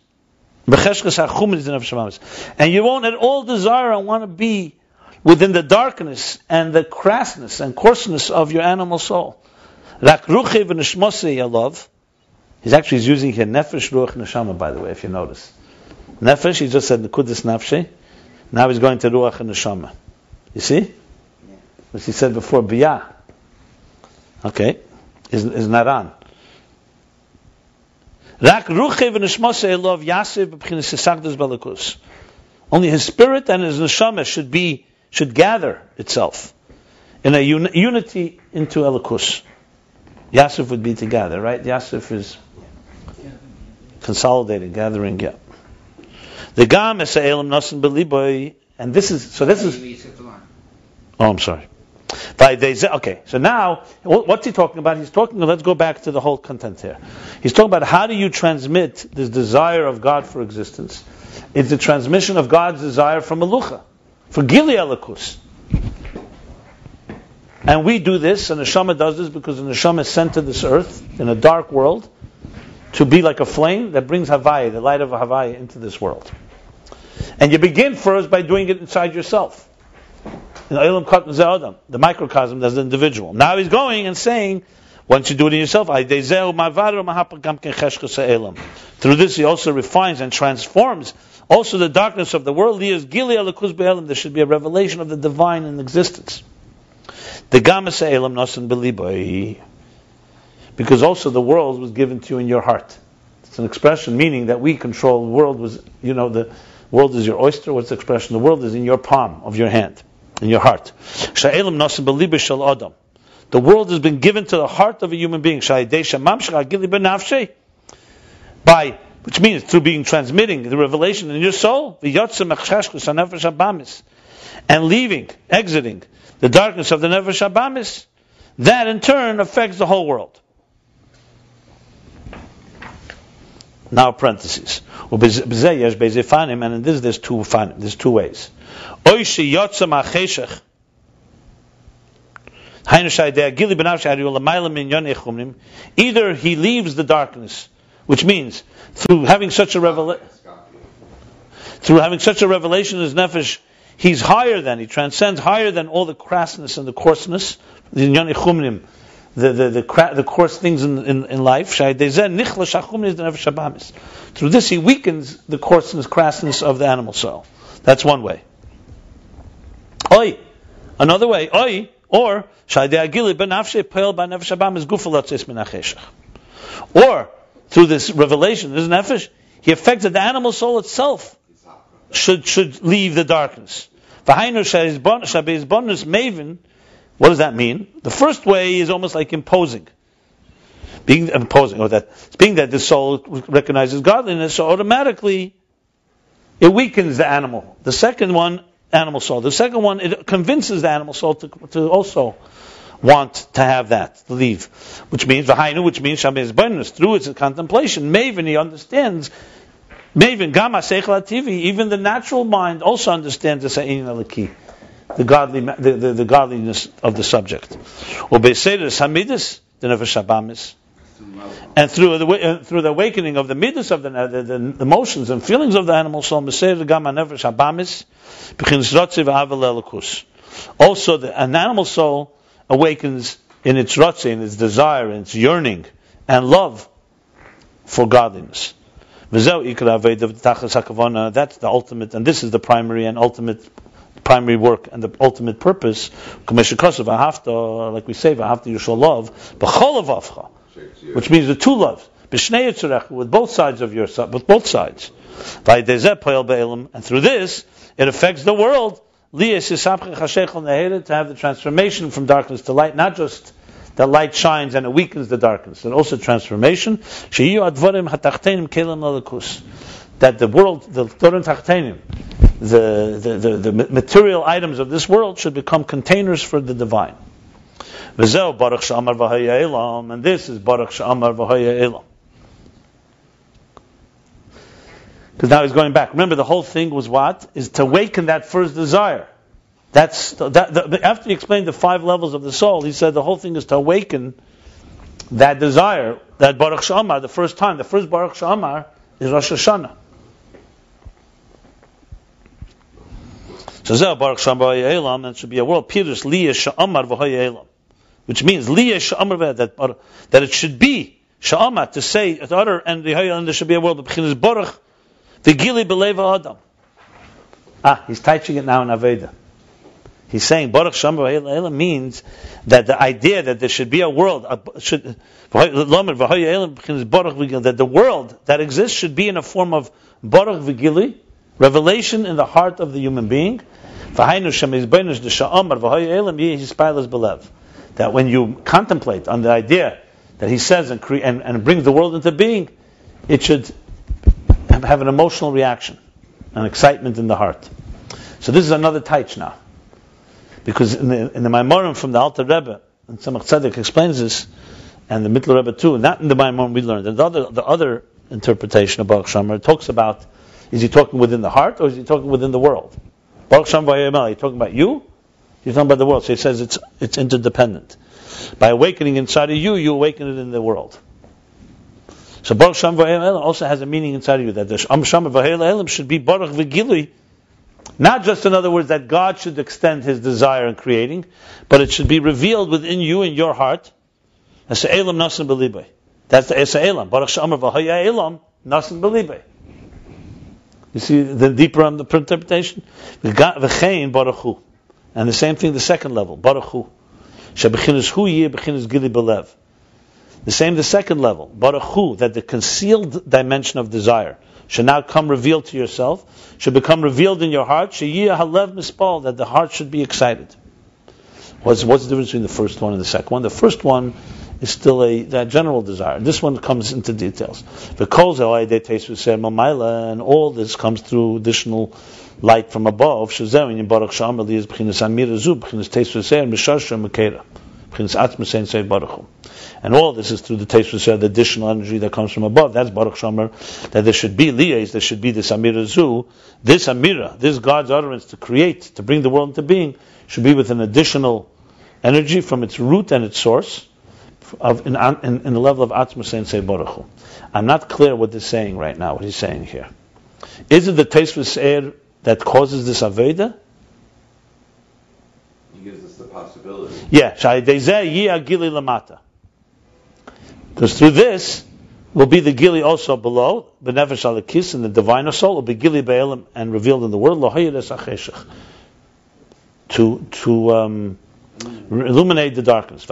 And you won't at all desire and want to be within the darkness and the crassness and coarseness of your animal soul. Rak ruche v'nishmose love. He's actually using here nefesh, ruach, neshama, by the way, if you notice. Nefesh, he just said nekudis nafshe. Now he's going to ruach and neshama. You see? As he said before, biyah. Okay, is, is naran. Rak ruche v'nishmose love yasiv balakus. Only his spirit and his neshama should be should gather itself in a un- unity into Elokus. Yasif would be together, right? Yasif is consolidating, gathering, yeah. The Gam is Elam Nasan Beliboy, and this is, so this is, oh, I'm sorry. Okay, so now, what's he talking about? He's talking, let's go back to the whole content here. He's talking about how do you transmit this desire of God for existence? It's the transmission of God's desire from Melucha for Gili Elikus. And we do this, and the Neshama does this because the Neshama is sent to this earth in a dark world to be like a flame that brings Havaya, the light of Havaya, into this world. And you begin first by doing it inside yourself. In Adam, the microcosm as the individual. Now he's going and saying, once you do it in yourself, through this he also refines and transforms also, the darkness of the world is Gili Alakus Be'elim. There should be a revelation of the divine in existence. The Gamas Elam Nosan Belibai. Because also the world was given to you in your heart. It's an expression meaning that we control. The world was, you know, the world is your oyster. What's the expression? The world is in your palm of your hand, in your heart. Sha'elam Nosan Belibai Shal Adam. The world has been given to the heart of a human being. By which means through being transmitting the revelation in your soul, and leaving, exiting the darkness of the nefesh abamis, that in turn affects the whole world. Now parentheses. And in this there's two there's two ways. Either he leaves the darkness which means through having such a revelation, through having such a revelation as nefesh, he's higher than, he transcends higher than all the crassness and the coarseness, the the the the, cra- the coarse things in, in, in life. Through this, he weakens the coarseness, crassness of the animal soul. That's one way. Oi, another way. Oi, or or through this revelation, this nefesh, he affects that the animal soul itself should should leave the darkness. maven. What does that mean? The first way is almost like imposing, being imposing, or that being that the soul recognizes godliness, so automatically it weakens the animal. The second one, animal soul. The second one, it convinces the animal soul to, to also want to have that, to leave. Which means, Vahainu, which means Shabbat bonus. Through its contemplation, Maven, he understands, Maven, Gama Seichel TV, even the natural mind also understands the Sa'in Alaki, the, godly, the, the, the godliness of the subject. Or the Nefesh. And through the uh, through the awakening of the midas of the, the, the, the emotions and feelings of the animal soul, also the, an animal soul awakens in its rotze, in its desire, in its yearning and love for godliness. That's the ultimate, and this is the primary and ultimate primary work and the ultimate purpose. Like we say, you shall love, which means the two loves, with both sides of your with both sides. And through this, it affects the world to have the transformation from darkness to light, not just the light shines and it weakens the darkness, and also transformation. That the world, the Torin Tachtenim, the, the, the, material items of this world should become containers for the divine. And this is Baruch She'amar V'haya Elam. Because now he's going back. Remember, the whole thing was what? Is to awaken that first desire. That's that, the, after he explained the five levels of the soul. He said the whole thing is to awaken that desire, that Baruch She'amar, the first time. The first Baruch She'amar is Rosh Hashanah. So Zeh Baruch Shamar Elam, and should be a world Pirush Liyah Sha'amar V'Hoyelam, which means Liyah Sha'amar that that it should be Sha'amar to say at utter and the there should be a world Baruch V'Gili B'Leva Adam. Ah, he's touching it now in Avodah. He's saying Baruch She'amar means that the idea that there should be a world should that the world that exists should be in a form of Baruch Vigili, revelation in the heart of the human being. That when you contemplate on the idea that he says and, cre- and, and the world into being, it should have an emotional reaction, an excitement in the heart. So this is another taich now. Because in the, in the Maimorim from the Alter Rebbe, and Tzemach Tzedek explains this, and the Mittler Rebbe too, not in the Maimorim we learned. And the other, the other interpretation of Baruch She'amar talks about, is he talking within the heart or is he talking within the world? Baruch She'amar Vayemel, you talking about you? You're talking about the world. So he says it's, it's interdependent. By awakening inside of you, you awaken it in the world. So Baruch Shem Vayel also has a meaning inside of you that the Am Shem Vayel should be Baruch Vigilui not just, in other words, that God should extend His desire in creating, but it should be revealed within you in your heart. That's the Elam Nasan Belibay. That's the Esa Elam. Baruch She'amar V'Haya Elam Nasan Belibay. You see the deeper on the interpretation? V'chein Baruch. And the same thing, the second level, Baruch Hu. Hu Yeh Bechinas Gili Belev. The same, the second level, Baruch Hu, that the concealed dimension of desire should now come revealed to yourself, should become revealed in your heart, halev mispal, that the heart should be excited. What's, what's the difference between the first one and the second one? The first one is still a that general desire. This one comes into details. And all this comes through additional light from above. And all this is through the taste of the additional energy that comes from above. That's Baruch She'amar, that there should be liyas, there should be this Amira Zu. This Amira, this God's utterance to create, to bring the world into being, should be with an additional energy from its root and its source of in, in, in the level of Atzmus Ein Sof Baruch Hu. I'm not clear what he's saying right now, what he's saying here. Is it the taste of that causes this Avodah? He gives us the possibility. Yeah, Lamata. Because through this will be the gili also below, benefesh Elokis, in the divine soul, will be gili be'elim and revealed in the world, to to um, illuminate the darkness.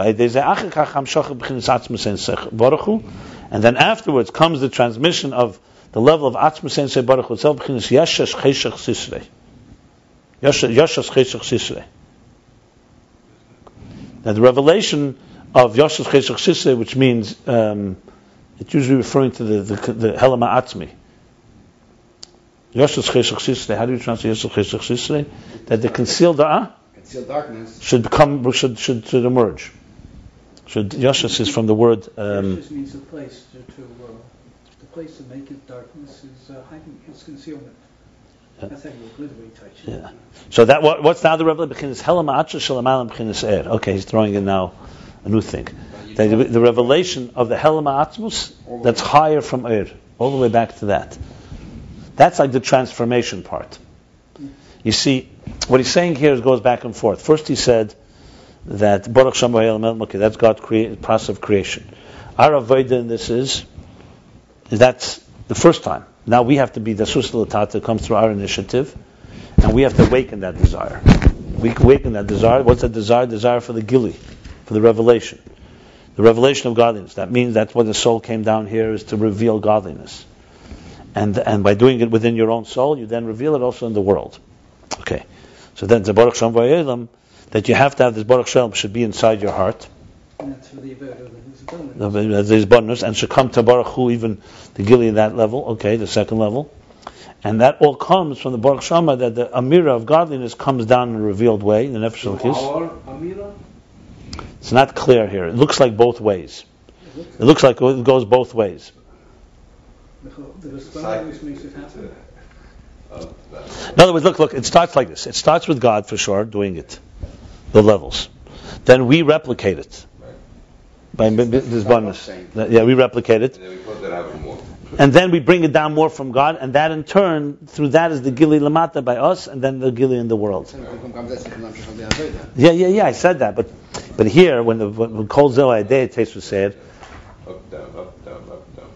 And then afterwards comes the transmission of the level of Atzmus Ein Sof Baruch itself, Yashash Cheshach Sisrei. Yashash Cheshach Sisrei. Now the revelation of Yosef Cheshach Sisei, which means um, it's usually referring to the the, the Helama Atzmi. Yosef Cheshach Sisei. How do you translate Yosef Cheshach Sisei? That the concealed uh, concealed darkness should become should should, should emerge. Should Yosef is from the word. Um, means the place to, to uh, the place to make it darkness is uh, hiding, is concealment. Yeah. So that what, what's now the revelation? Okay, he's throwing in now a new thing. The, the revelation of the Helam Atmos that's higher from Er, all the way back to that. That's like the transformation part. You see, what he's saying here goes back and forth. First, he said that Baruch Shem okay, that's God's process of creation. Our avodah this is, is that's the first time. Now we have to be the Suslatata comes through our initiative, and we have to awaken that desire. We awaken that desire. What's that desire? Desire for the gili for the revelation. The revelation of godliness. That means that's what the soul came down here is to reveal godliness. And, and by doing it within your own soul, you then reveal it also in the world. Okay. So then the Baruch Vayelam, that you have to have this Baruch Shem should be inside your heart. And that's for the Avodah of his Uh, abundance. These and should come to Baruch Hu even the Gili in that level. Okay, the second level. And that all comes from the Baruch She'amar that the Amira of godliness comes down in a revealed way, in the Nefesh Elokis. Our Amira? It's not clear here. It looks like both ways. It looks like it goes both ways. The the Responder makes it happen. In other words, look, look, it starts like this. It starts with God for sure, doing it, the levels. Then we replicate it. By m- m- hisbonenus. Yeah, we replicate it. And then we put that out more. And then we bring it down more from God, and that in turn, through that is the Gili Lamata by us, and then the Gili in the world. Yeah, yeah, yeah, I said that, but but here, when the when, when Kol Zoh Adeh Tes was said, Up, down, up, down, up, down.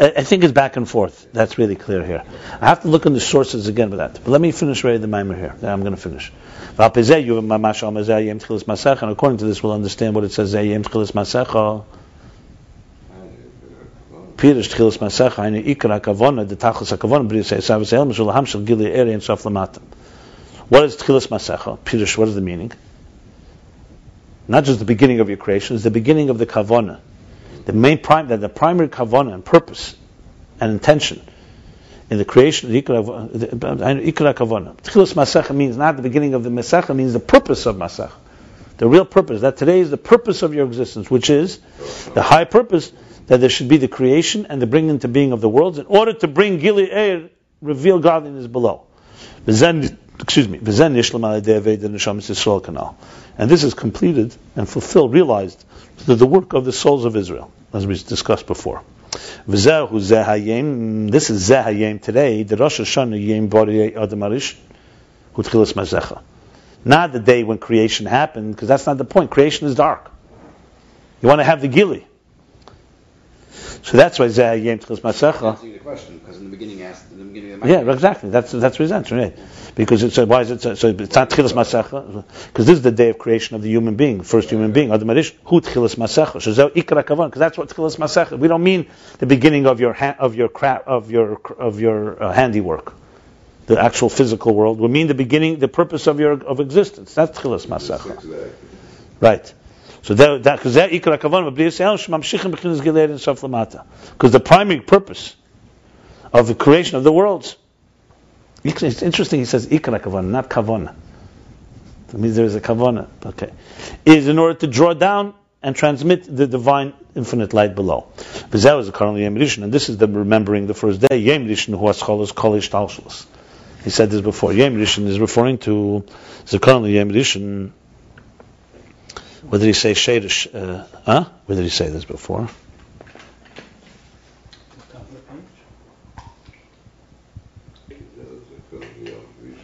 I, think it's back and forth. That's really clear here. I have to look in the sources again with that. But let me finish reading the mimer here. Yeah, I'm going to finish. And according to this, we'll understand what it says. Pirish tchilas masecha. Hainu ikra kavona. The tachlis hakavona. B'ri yisei savas el mishul shel gili eri and sof lamata. What is tchilas masecha? Pirish. What is the meaning? Not just the beginning of your creation. It's the beginning of the kavona. The main prime, that the primary kavona and purpose and intention in the creation of the Ikra Kavana. Tchilas Masecha means not the beginning of the Masecha, means the purpose of Masecha. The real purpose. That today is the purpose of your existence, which is the high purpose that there should be the creation and the bringing into being of the worlds in order to bring Gili Eir, reveal godliness below. Excuse me. V'zen nishlam al yedei Aved Yisrael Kanal. And this is completed and fulfilled, realized through the work of the souls of Israel, as we discussed before. This is zeh hayem today. The Rosh Hashanah yem bari adam arish mazecha. Not the day when creation happened, because that's not the point. Creation is dark. You want to have the gili. So that's why zeh tchilas mazecha. Answering the question, because in the beginning, asked in the beginning of the Yeah, exactly. That's that's his answer. Right? Because it's why is it so, so it's not tchilas masecha? Because this is the day of creation of the human being, first human being. Adam Arish, hu tchilas masecha. Shezeu ikra kavan. Because that's what tchilas masecha. We don't mean the beginning of your ha- of your cra- of your of your uh, handiwork, the actual physical world. We mean the beginning, the purpose of your of existence. That's tchilas masecha. Right. So that that because that ikra kavan b'bli yisrael shmamshichim b'chinas gilead and sof lamata. Because the primary purpose of the creation of the worlds. It's interesting. He says ikra kavan, not kavana. That means there is a kavana. Okay, is in order to draw down and transmit the divine infinite light below. V'zeh is currently Yom Rishon, and this is the remembering the first day. Yom Rishon hu ascholos kolish talshus. He said this before. Yom is referring to Zakaron Yom Rishon. What did he say? Shadish. Uh, huh? Where did he say this before? The top the.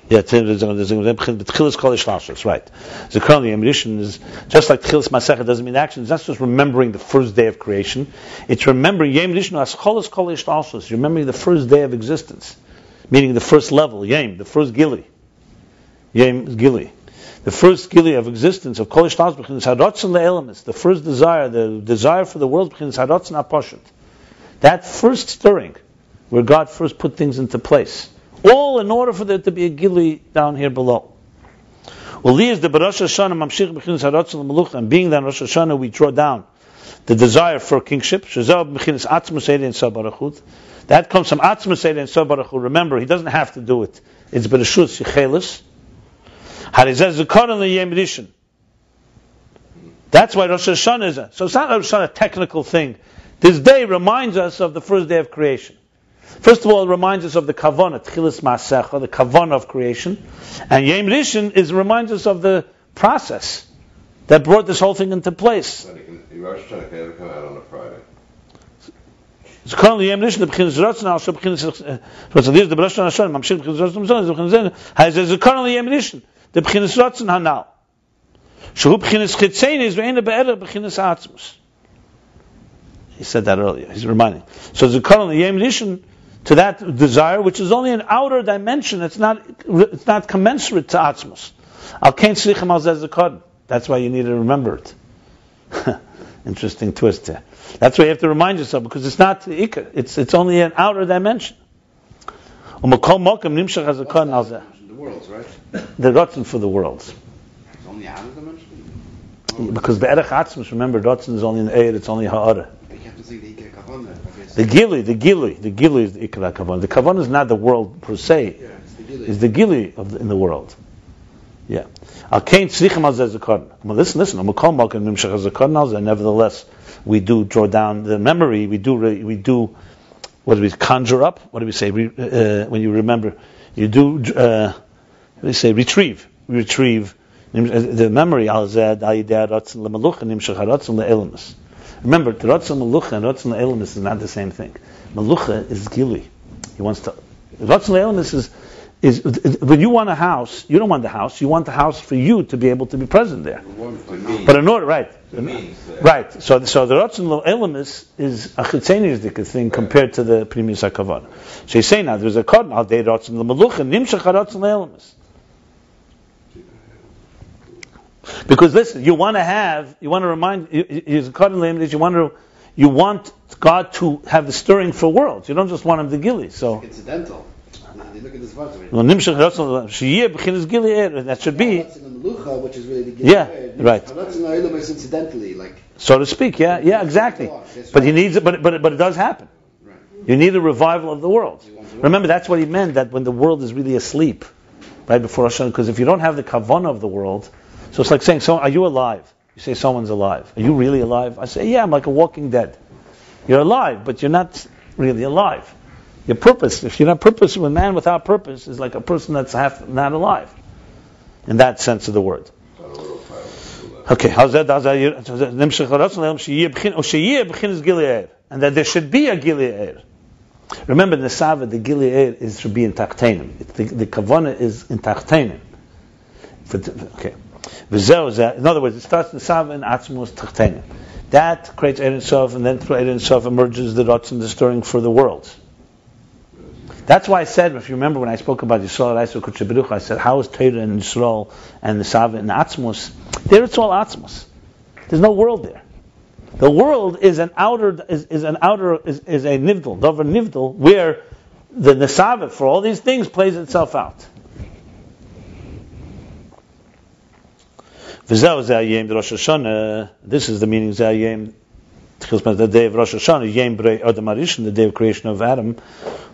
Yeah, Tchilas Kolish Lashos, right. Zikaron Yom Rishon is just like Tchilas Masecha doesn't mean action. It's not just remembering the first day of creation. It's remembering Yom Rishon as Cholos Kolish Lashos. Remembering the first day of existence, meaning the first level, Yom, the first Gili. Yom Gili. The first Gili of existence of Kolish Lashos begins Harotzen Le'elamis. The first desire, the desire for the world begins Harotzen Aposhet. That first stirring, where God first put things into place. All in order for there to be a gili down here below. Well, is the Rosh Hashanah Mamshich B'chinas Haratzon L'Melucha, and being that Rosh Hashanah we draw down the desire for kingship. B'chinas. That comes from Atzmus and Sabarachut. Remember, he doesn't have to do it. It's Bereshut Yichelis. That's why Rosh Hashanah is a, so it's not Rosh Hashanah a technical thing. This day reminds us of the first day of creation. First of all, it reminds us of the kavana, tchilas maasecha, the kavana of creation, and Yom Rishon is reminds us of the process that brought this whole thing into place. Rosh Hashanah can come out on a Friday. It's currently Yom Rishon, the b'chinas ratzon, also uh, the the b'chinas ratzon hanal. Shehu b'chinas chitzein is ve'ena be'era b'chinas atzmus. He said that earlier. He's reminding. So the currently Yom Rishon to that desire, which is only an outer dimension. It's not. It's not commensurate to atzmus. Al kain tzrichem al zeh. That's why you need to remember it. Interesting twist there. That's why you have to remind yourself because it's not the ikar. It's it's only an outer dimension. Um, U'makom mokem nimshach hazakon al zeh. The worlds, right? The Ratzon for the worlds. It's only outer dimension. Because the Erech Atzmus, remember, Ratzon is only in Eir, it's only Ha'ara. You have to say the Iker Kavanah, I guess. The Gili, the Gili, the Gili is the Ikra Kavan. The Kavan is not the world per se, Yeah, it's the Gili. it's the Gili of the, in the world. Yeah. Al Kain Tzrichim Al Zeh Zekaron. Well, listen, listen. I'm a kol malkin mimshach al Zeh. Nevertheless, we do draw down the memory. We do, we do, what do we conjure up? What do we say? Re, uh, when you remember, you do, uh, you say? Retrieve. Retrieve uh, the memory. Al Zeh Da'ideh Ratzon Lemaluch and Nimshach Ratzon Le'elamus. Remember, the Ratzon Malucha and Ratzon Le'elamus is not the same thing. Malucha is Gili. He wants to. Ratzon Le'elamus is is when you want a house, you don't want the house. You want the house for you to be able to be present there. But in order, right, it means that. right. So, so the Ratzon Lo Elamis is a chitzenius thing compared to the Primus Hakavan. So he's saying now there's a card al day Ratzon Lo Malucha Nimshach Ratzon Lo Elamis. Because listen, you want to have, you want to remind, he's a card in you want to, you want God to have the stirring for worlds. You don't just want him to gilly. So. Incidental. They look at this verse. Well, Nimshach Ratzon Sheyeh B'chinas Gili Er, That should be, That's in the Melucha, which is really the Gili. Yeah, right. That's in the Ilam is incidentally, like, so to speak. Yeah, yeah, exactly. But he needs it. But but but it does happen. You need a revival of the world. Remember, that's what he meant. That when the world is really asleep, right before Hashanah, because if you don't have the kavanah of the world, so it's like saying, "So, are you alive?" You say, "Someone's alive." Are you really alive? I say, "Yeah, I'm like a walking dead." You're alive, but you're not really alive. Your purpose, if you're not purpose, a man without purpose is like a person that's half not alive, in that sense of the word. Okay, how's that? Oh, and that there should be a Gilead. Remember, the Sava, the Gilead is should be in Tachtenim. The, the Kavana is in Tachtenim. Okay. In other words, it starts in Sava and Atzmos Tachtenim. That creates Ein Sof, and then through Ein Sof emerges the Ratzon, the stirring for the world. That's why I said, if you remember when I spoke about Yisrael, Kutchaberuch, I said, how is Torah and Yisrael and the Sava and Atzmos? There it's all Atzmos. There's no world there. The world is an outer, is, is an outer, is, is a nivdal, dover nivdal, where the Nesava for all these things plays itself out. Zeh Rosh Hashanah. This is the meaning. Tchilas the day of Rosh Hashanah, Yem Adam Arishon, the day of creation of Adam,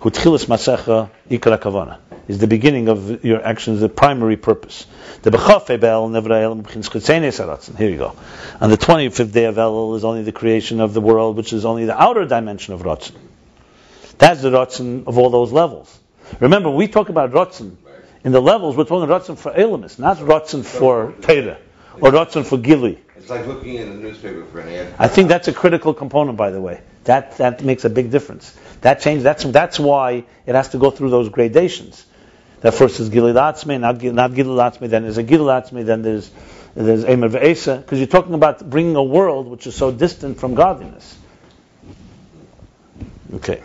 who Tchilas Masecha Ikra Kavana, is the beginning of your actions, the primary purpose. The Bechafei Be'el Nevrei El B'chin Schutzein Esaratzen. Here you go. On the 25th day of Elul is only the creation of the world, which is only the outer dimension of Ratzon. That's the Ratzon of all those levels. Remember, we talk about Ratzon. In the levels, we're talking Ratzon for Elamis, not Ratzon for Torah, or Ratzon for Gili. It's like looking in the newspaper for an ad. I think that's a critical component, by the way. That that makes a big difference. That change. That's that's why it has to go through those gradations. That first is Gilad Atzmi, not not Gilad Atzmi. Then there's a Gilad Atzmi. Then there's there's Emer Ve'esa. Because you're talking about bringing a world which is so distant from godliness. Okay.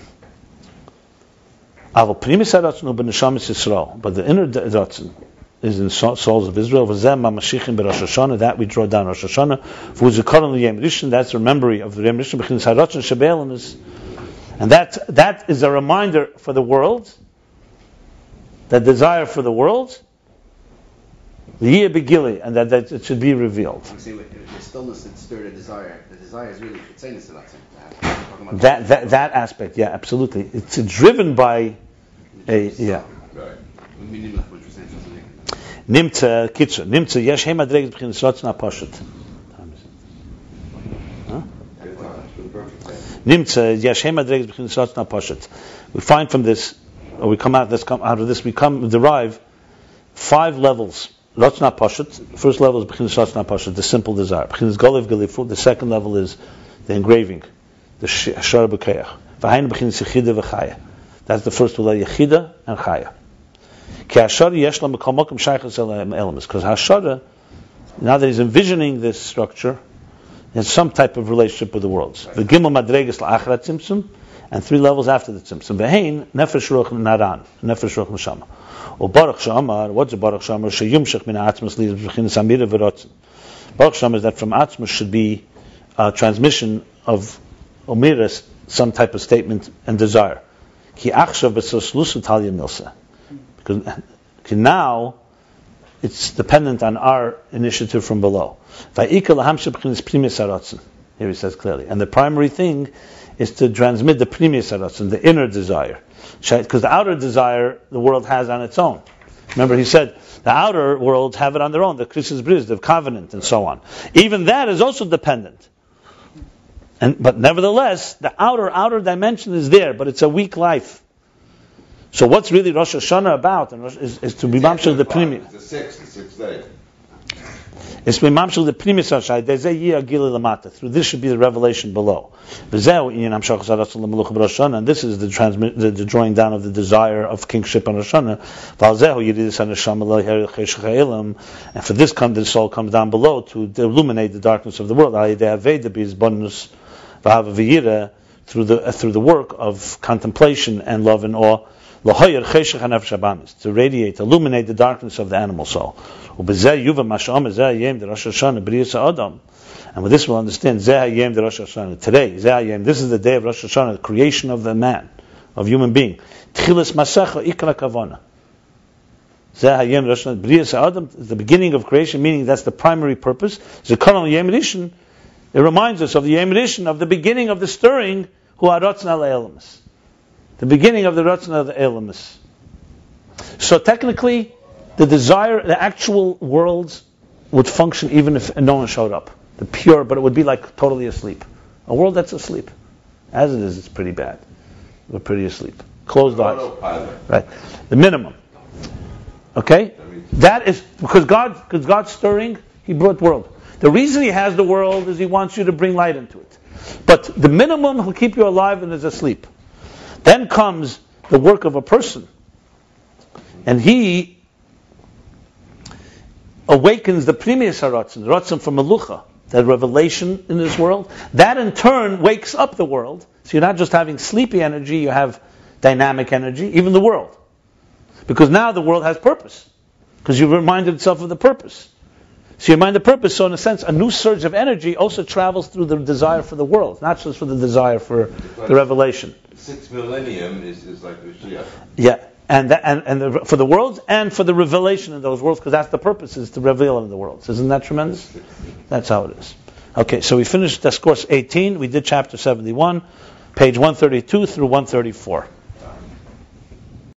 Aval pnimis haratzon ben neshamis Yisrael, but the inner ratzon is in so- souls of Israel. V'zeh mamashichin beRosh Hashanah. That we draw down Rosh Hashanah. V'uzikaron l'yem rishon. That's a memory of the Yem Rishon. B'chinas haratzon shebe'elim is, and that that is a reminder for the world. That desire for the world. The year begili, and that, that it should be revealed. I'm saying with the stillness that stirred a desire. The desire is really Chitzenis to that. Talking That that that aspect, yeah, absolutely. It's driven by a yeah. Right. We mean what you're saying, something. Nimtza kitzer. Nimtza yesh times, for the perfect time. Nimtza yesh hey madreges b'chinas ratzon hapashut. We find from this, or we come out. Let's come out of this. We come derive five levels. Ratzon hapashut. First level is b'chinas ratzon hapashut, the simple desire. B'chinas golev gelifu. The second level is the engraving, the shar b'keach. V'hayin b'chinas yechida v'chaya. That's the first level, yechida and chaya. Because hashara, now that he's envisioning this structure, has some type of relationship with the worlds. The gimel and three levels after the tzimtzum. Behein nefesh ruach naran, nefesh ruach neshama. Or baruch she'amar, what's a baruch she'amar? Sheyumshach min ha'atzmas li b'chinas amira v'rotzen. Baruch she'amar is that from atzmas should be a transmission of omiras, some type of statement and desire. Ki achshav b'sos lusu talya milsa. Because now it's dependent on our initiative from below. Here he says clearly. And the primary thing is to transmit the pnimis haratzon, the inner desire. Because the outer desire the world has on its own. Remember, he said the outer worlds have it on their own, the Christian's bris, the covenant, and so on. Even that is also dependent. And, but nevertheless, the outer outer dimension is there, but it's a weak life. So what's really Rosh Hashanah about? And Rosh- is, is to be mamshel the primi. It's the sixth, the sixth day. It's to be mamshel the primi sashai. Dezeh yi agili lamata. Through this should be the revelation below. V'zeu inyan hamshach zaratzon lemeluch b'Rosh Hashanah. And this is the transmit, the, the drawing down of the desire of kingship on Rosh Hashanah. V'alzehu yiridis haneshama leher cheshach ha'elam. And for this come the soul comes down below to illuminate the darkness of the world. Al yedei avodah b'his bonus v'hava v'yira through the uh, through the work of contemplation and love and awe. To radiate, illuminate the darkness of the animal soul. And with this we'll understand. Today, this is the day of Rosh Hashanah, the creation of the man, of human being. The beginning of creation, meaning that's the primary purpose. It reminds us of the yem of the beginning of the stirring, aratzna le'elamis. The beginning of the ratzon of the elamis. So technically, the desire, the actual worlds would function even if no one showed up. The pure, but it would be like totally asleep. A world that's asleep. As it is, it's pretty bad. We're pretty asleep. Closed eyes. Right. The minimum. Okay? That is because God because God's stirring, He brought the world. The reason He has the world is He wants you to bring light into it. But the minimum He'll keep you alive and is asleep. Then comes the work of a person. And he awakens the previous haratzin, the ratzin from Melucha, that revelation in this world. That in turn wakes up the world. So you're not just having sleepy energy, you have dynamic energy, even the world. Because now the world has purpose. Because you've reminded itself of the purpose. So you remind the purpose, so in a sense, a new surge of energy also travels through the desire for the world, not just for the desire for the revelation. Six millennium is, is like Mashiach. Yeah, and that, and and the, for the worlds and for the revelation in those worlds, because that's the purpose is to reveal in the worlds. Isn't that tremendous? That's how it is. Okay, so we finished discourse 18. We did chapter 71, page 132 through 134.